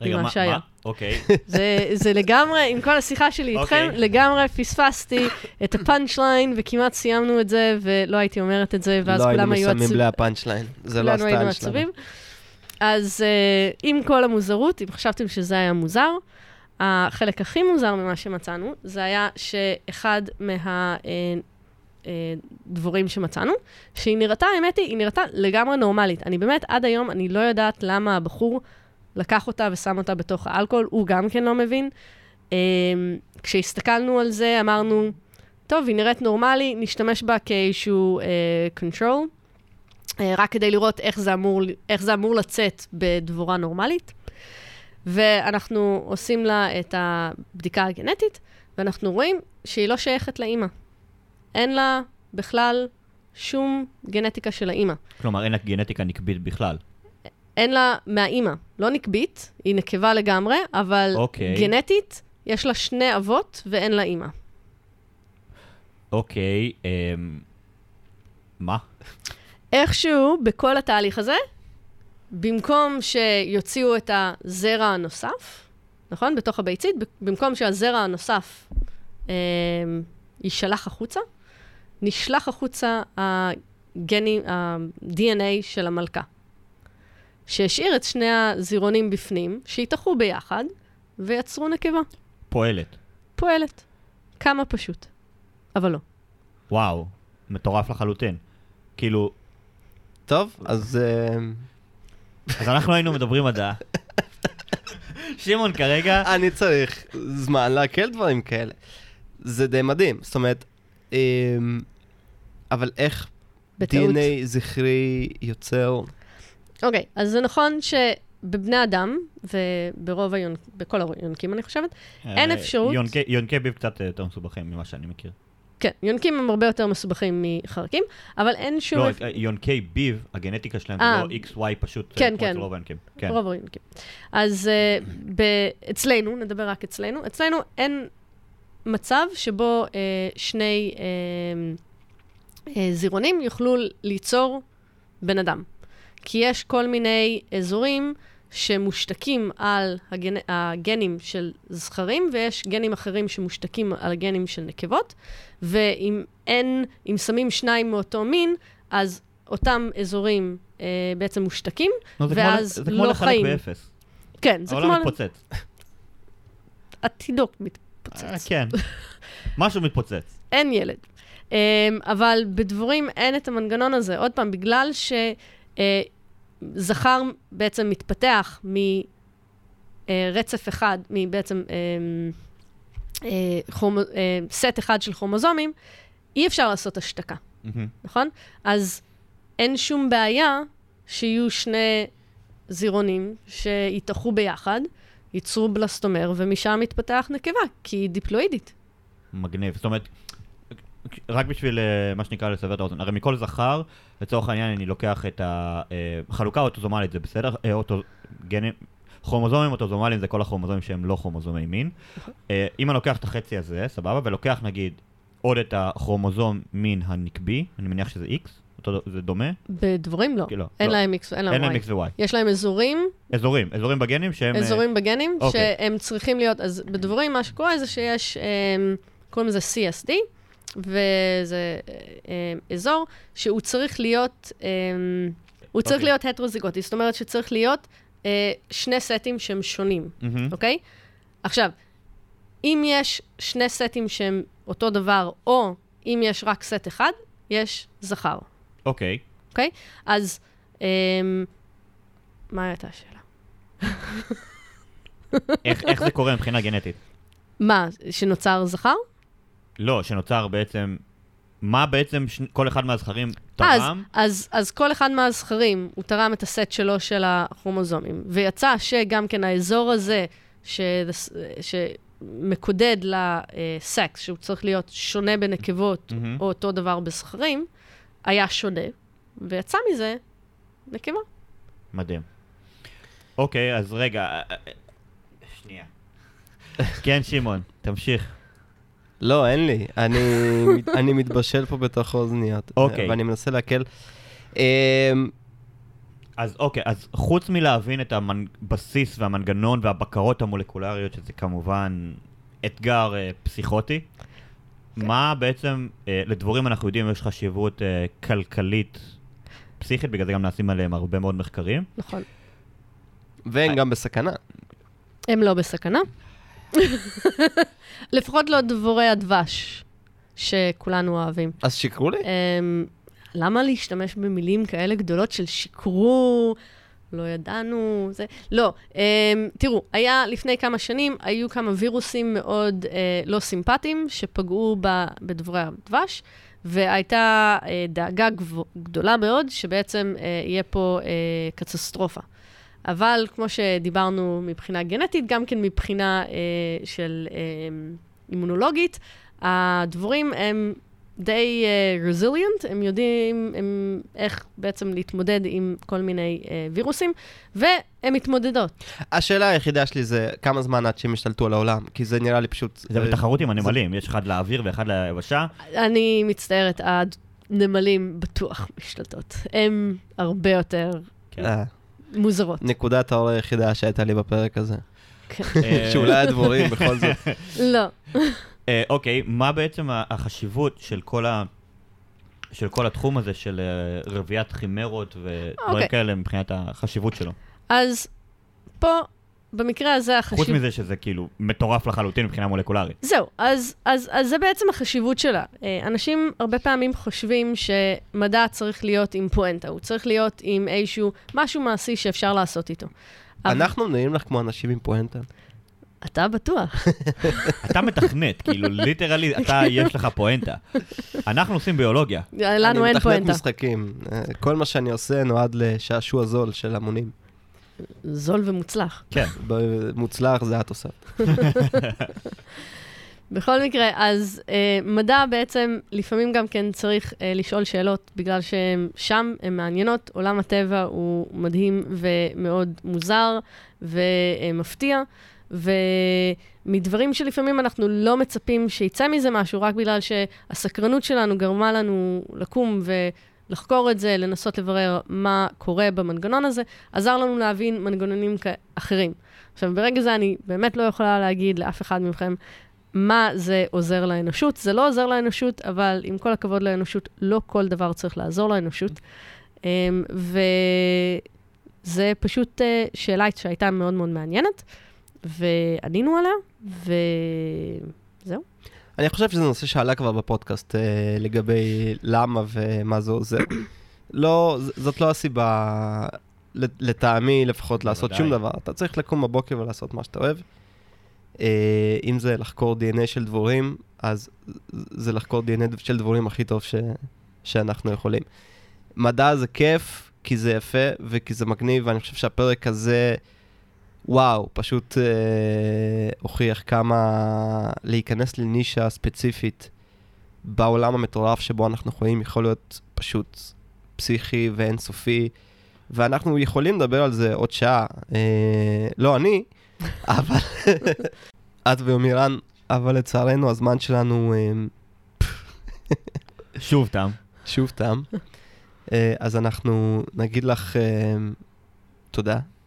ממה שהיה. אוקיי. זה, זה לגמרי, עם כל השיחה שלי איתכם, אוקיי. לגמרי פספסתי את ה punch line, וכמעט סיימנו את זה, ולא הייתי אומרת את זה, ואז לא כולם היו היינו מסיימים עצובים. בלי ה punch line, זה לא כולנו היינו הסטייל שלנו. אז אה, עם כל המוזרות, אם חשבתם שזה היה מוזר, החלק הכי מוזר ממה שמצאנו, זה היה שאחד מהדבורים שמצאנו, שהיא נראתה, האמת היא, היא נראתה לגמרי נורמלית. אני באמת, עד היום, אני לא יודעת למה הבחור לקח אותה ושם אותה בתוך האלכוהול, הוא גם כן לא מבין. Um, כשהסתכלנו על זה, אמרנו, טוב, היא נראית נורמלי, נשתמש בה כאיזשהו uh, control. אה, רק כדי לראות איך זה, אמור, איך זה אמור לצאת בדבורה נורמלית. ואנחנו עושים לה את הבדיקה הגנטית, ואנחנו רואים שהיא לא שייכת לאימא. אין לה בכלל שום גנטיקה של האימא. כלומר, אין לה גנטיקה נקבית בכלל. אין לה מהאימא. לא נקבית, היא נקבה לגמרי, אבל אוקיי. גנטית, יש לה שני אבות ואין לה אימא. אוקיי, אמ... מה? איכשהו, בכל התהליך הזה, במקום שיוציאו את הזרע הנוסף, נכון? בתוך הביצית, במקום שהזרע הנוסף אה, יישלח החוצה, נשלח החוצה הגני, ה-DNA של המלכה, שהשאיר את שני הזירונים בפנים, שהתאחו ביחד ויצרו נקבה. פועלת. פועלת. כמה פשוט. אבל לא. וואו, מטורף לחלוטין. כאילו, טוב, אז אה, אז אנחנו היינו מדברים מדע. שמעון כרגע, אני צריך זמן לעכל דברים כאלה. זה די מדהים, זאת אומרת, אה, אבל איך. DNA זכרי יוצר... אוקיי, אז זה נכון שבבני אדם, וברוב היונק... בכל היונקים, אני חושבת, אין אה, אפשרות. יונקי- ביב קצת יותר מסובכים ממה שאני מכיר. כן, יונקים הם הרבה יותר מסובכים מחרקים, אבל אין שום... לא, אפ- אה, יונקי ביב, הגנטיקה שלהם אה. זה לא XY פשוט, אה, כן, כמו כן. רוב היונקים. כן. רוב היונקים. אז uh, ב- אצלנו, נדבר רק אצלנו, אצלנו אין מצב שבו uh, שני uh, uh, זירונים יוכלו ליצור בן אדם. כי יש כל מיני אזורים שמושתקים על הגנ... הגנים של זכרים, ויש גנים אחרים שמושתקים על הגנים של נקבות, ואם אין, אם שמים שניים מאותו מין, אז אותם אזורים אה, בעצם מושתקים, נו, זה כמו- ואז זה כמו לא לחלק חיים. באפס. כן, זה כמו... העולם מתפוצץ. אה, מתפוצץ. כן. משהו מתפוצץ. אין ילד. Um, אבל בדבורים אין את המנגנון הזה. עוד פעם, בגלל שזכר בעצם מתפתח מרצף אחד, מבעצם כרומ... uh, סט אחד של כרומוזומים, אי אפשר לעשות השתקה. נכון? אז אין שום בעיה שיהיו שני זירונים שיתאחו ביחד, ייצרו בלסטומר, ומשם מתפתח נקבה, כי היא דיפלואידית. מגניב. זאת אומרת, רק בשביל אה, מה שנקרא לסבר את האוזן, הרי מכל זכר, לצורך העניין אני לוקח את החלוקה האוטוזומלית, זה בסדר? אה, אוטו... גנים... כרומוזומים אוטוזומליים זה כל הכרומוזומים שהם לא כרומוזומי מין. אה, אם אני לוקח את החצי הזה, סבבה, ולוקח נגיד עוד את הכרומוזום מין הנקבי, אני מניח שזה X, אותו, זה דומה? בדבורים לא. כאילו, אין לא. להם X אין להם להם Y. X ו-Y. יש להם אזורים, אזורים, אזורים בגנים שהם... אה, אזורים בגנים, אוקיי. שהם צריכים להיות, אז בדבורים מה שקורה זה שיש, קוראים לזה CSD, וזה אמ, אזור שהוא צריך להיות, אמ, הוא צריך אוקיי. להיות הטרוזיגוטי, זאת אומרת שצריך להיות אה, שני סטים שהם שונים. אוקיי? עכשיו, אם יש שני סטים שהם אותו דבר, או אם יש רק סט אחד, יש זכר. אוקיי. אוקיי? אז אמ, מה הייתה השאלה? איך איך זה קורה מבחינה גנטית? מה, שנוצר זכר? לא, שנוצר בעצם... מה בעצם ש... כל אחד מהזכרים אז, תרם? אז, אז כל אחד מהזכרים, הוא תרם את הסט שלו של הכרומוזומים, ויצא שגם כן האזור הזה, ש... שמקודד לסקס, שהוא צריך להיות שונה בנקבות, מהמם. או אותו דבר בזכרים, היה שונה, ויצא מזה נקבה. מדהים. אוקיי, אז רגע, אה, אה, שנייה. כן, שמעון, תמשיך. לא, אין לי. אני, אני מתבשל פה בתוך האוזניות. אוקיי. ואני מנסה להקל. אמ, אז אוקיי, אז חוץ מלהבין את הבסיס והמנגנון והבקרות המולקולריות, שזה כמובן אתגר אה, פסיכוטי, מה בעצם, אה, לדבורים אנחנו יודעים יש חשיבות אה, כלכלית פסיכית, בגלל זה גם נעשים עליהם הרבה מאוד מחקרים. נכון. והם גם בסכנה. הם לא בסכנה. לפחות לא דבורי הדבש, שכולנו אוהבים. אז שיקרו לי? Um, למה להשתמש במילים כאלה גדולות של שיקרו, לא ידענו, זה... לא, um, תראו, היה לפני כמה שנים, היו כמה וירוסים מאוד uh, לא סימפטיים שפגעו ב, בדבורי הדבש, והייתה uh, דאגה גדולה מאוד שבעצם uh, יהיה פה קטסטרופה. אבל כמו שדיברנו מבחינה גנטית, גם כן מבחינה uh, של uh, אימונולוגית, הדבורים הם די uh, resilient, הם יודעים הם, איך בעצם להתמודד עם כל מיני uh, וירוסים, והן מתמודדות. השאלה היחידה שלי זה כמה זמן עד שהם ישתלטו על העולם, כי זה נראה לי פשוט... זה אה, בתחרות עם הנמלים, יש אחד לאוויר ואחד ליבשה. אני מצטערת, הנמלים בטוח משתלטות. הן הרבה יותר כן. אה, מוזרות. נקודת האור היחידה שהייתה לי בפרק הזה. כן. שאולי הדבורים בכל זאת. לא. אה, אוקיי, מה בעצם החשיבות של כל ה... של כל התחום הזה של אה, רביית חימרות ודברים אוקיי. כאלה מבחינת החשיבות שלו. אז פה, במקרה הזה, החשיבות... חוץ מזה שזה כאילו מטורף לחלוטין מבחינה מולקולרית. זהו, אז, אז, אז זה בעצם החשיבות שלה. אה, אנשים הרבה פעמים חושבים שמדע צריך להיות עם פואנטה, הוא צריך להיות עם איזשהו, משהו מעשי שאפשר לעשות איתו. אבל- אנחנו נראים לך כמו אנשים עם פואנטה. אתה בטוח. אתה מתכנת, כאילו ליטרלי, אתה, יש לך פואנטה. אנחנו עושים ביולוגיה. לנו אין אני פואנטה. מתכנת משחקים. אה, כל מה שאני עושה נועד לשעשוע זול של המונים. זול ומוצלח. כן. מוצלח זה את עושה. בכל מקרה, אז אה, מדע בעצם לפעמים גם כן צריך אה, לשאול שאלות, בגלל שהם שם, הן מעניינות, עולם הטבע הוא מדהים ומאוד מוזר ומפתיע, ומדברים שלפעמים אנחנו לא מצפים שיצא מזה משהו, רק בגלל שהסקרנות שלנו גרמה לנו לקום לחקור את זה, לנסות לברר מה קורה במנגנון הזה, עזר לנו להבין מנגנונים אחרים. עכשיו, ברגע זה אני באמת לא יכולה להגיד לאף אחד מכם מה זה עוזר לאנושות. זה לא עוזר לאנושות, אבל עם כל הכבוד לאנושות, לא כל דבר צריך לעזור לאנושות. אמ, וזה פשוט אה, שאלה שהייתה מאוד מאוד מעניינת, וענינו עליה, וזהו. אני חושב שזה נושא שעלה כבר בפודקאסט אה, לגבי למה ומה זה עוזר. לא, זאת לא הסיבה, לטעמי לפחות, לעשות שום דבר. אתה צריך לקום בבוקר ולעשות מה שאתה אוהב. אה, אם זה לחקור DNA של דבורים, אז זה לחקור DNA של דבורים הכי טוב ש, שאנחנו יכולים. מדע זה כיף, כי זה יפה וכי זה מגניב, ואני חושב שהפרק הזה, וואו, פשוט אה, הוכיח כמה להיכנס לנישה ספציפית בעולם המטורף שבו אנחנו חיים יכול להיות פשוט פסיכי ואינסופי, ואנחנו יכולים לדבר על זה עוד שעה. אה, לא אני, אבל... את ואומירן, אבל לצערנו הזמן שלנו... אמ, שוב תם. שוב תם. אה, אז אנחנו נגיד לך אמ, תודה אה,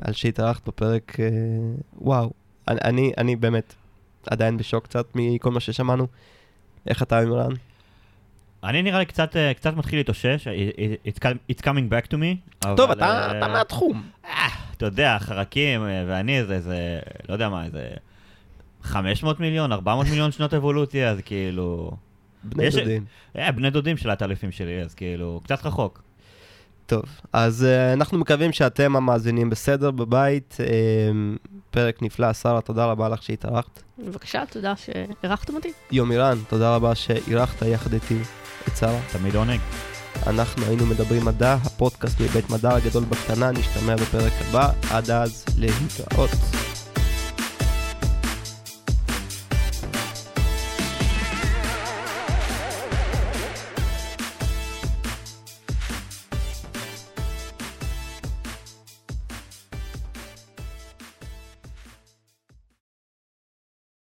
על שהתארחת בפרק, אה, וואו, אני, אני באמת עדיין בשוק קצת מכל מה ששמענו. איך אתה, אומירן? אני נראה לי קצת, קצת מתחיל להתאושש, it's coming back to me. טוב, אבל, אתה, אתה מהתחום. אתה יודע, חרקים ואני איזה, איזה, לא יודע מה, איזה 500 מיליון, 400 מיליון שנות אבולוציה, אז כאילו... בני יש... דודים. אה, בני דודים של הטלפים שלי, אז כאילו, קצת רחוק. טוב, אז uh, אנחנו מקווים שאתם המאזינים בסדר בבית. Uh, פרק נפלא, שרה, תודה רבה לך שהתארחת. בבקשה, תודה שאירחתם אותי. יומירן, תודה רבה שאירחת יחד איתי את שרה. תמיד עונג. אנחנו היינו מדברים מדע, הפודקאסט מבית מדע הגדול בקטנה, נשתמע בפרק הבא, עד אז להתראות.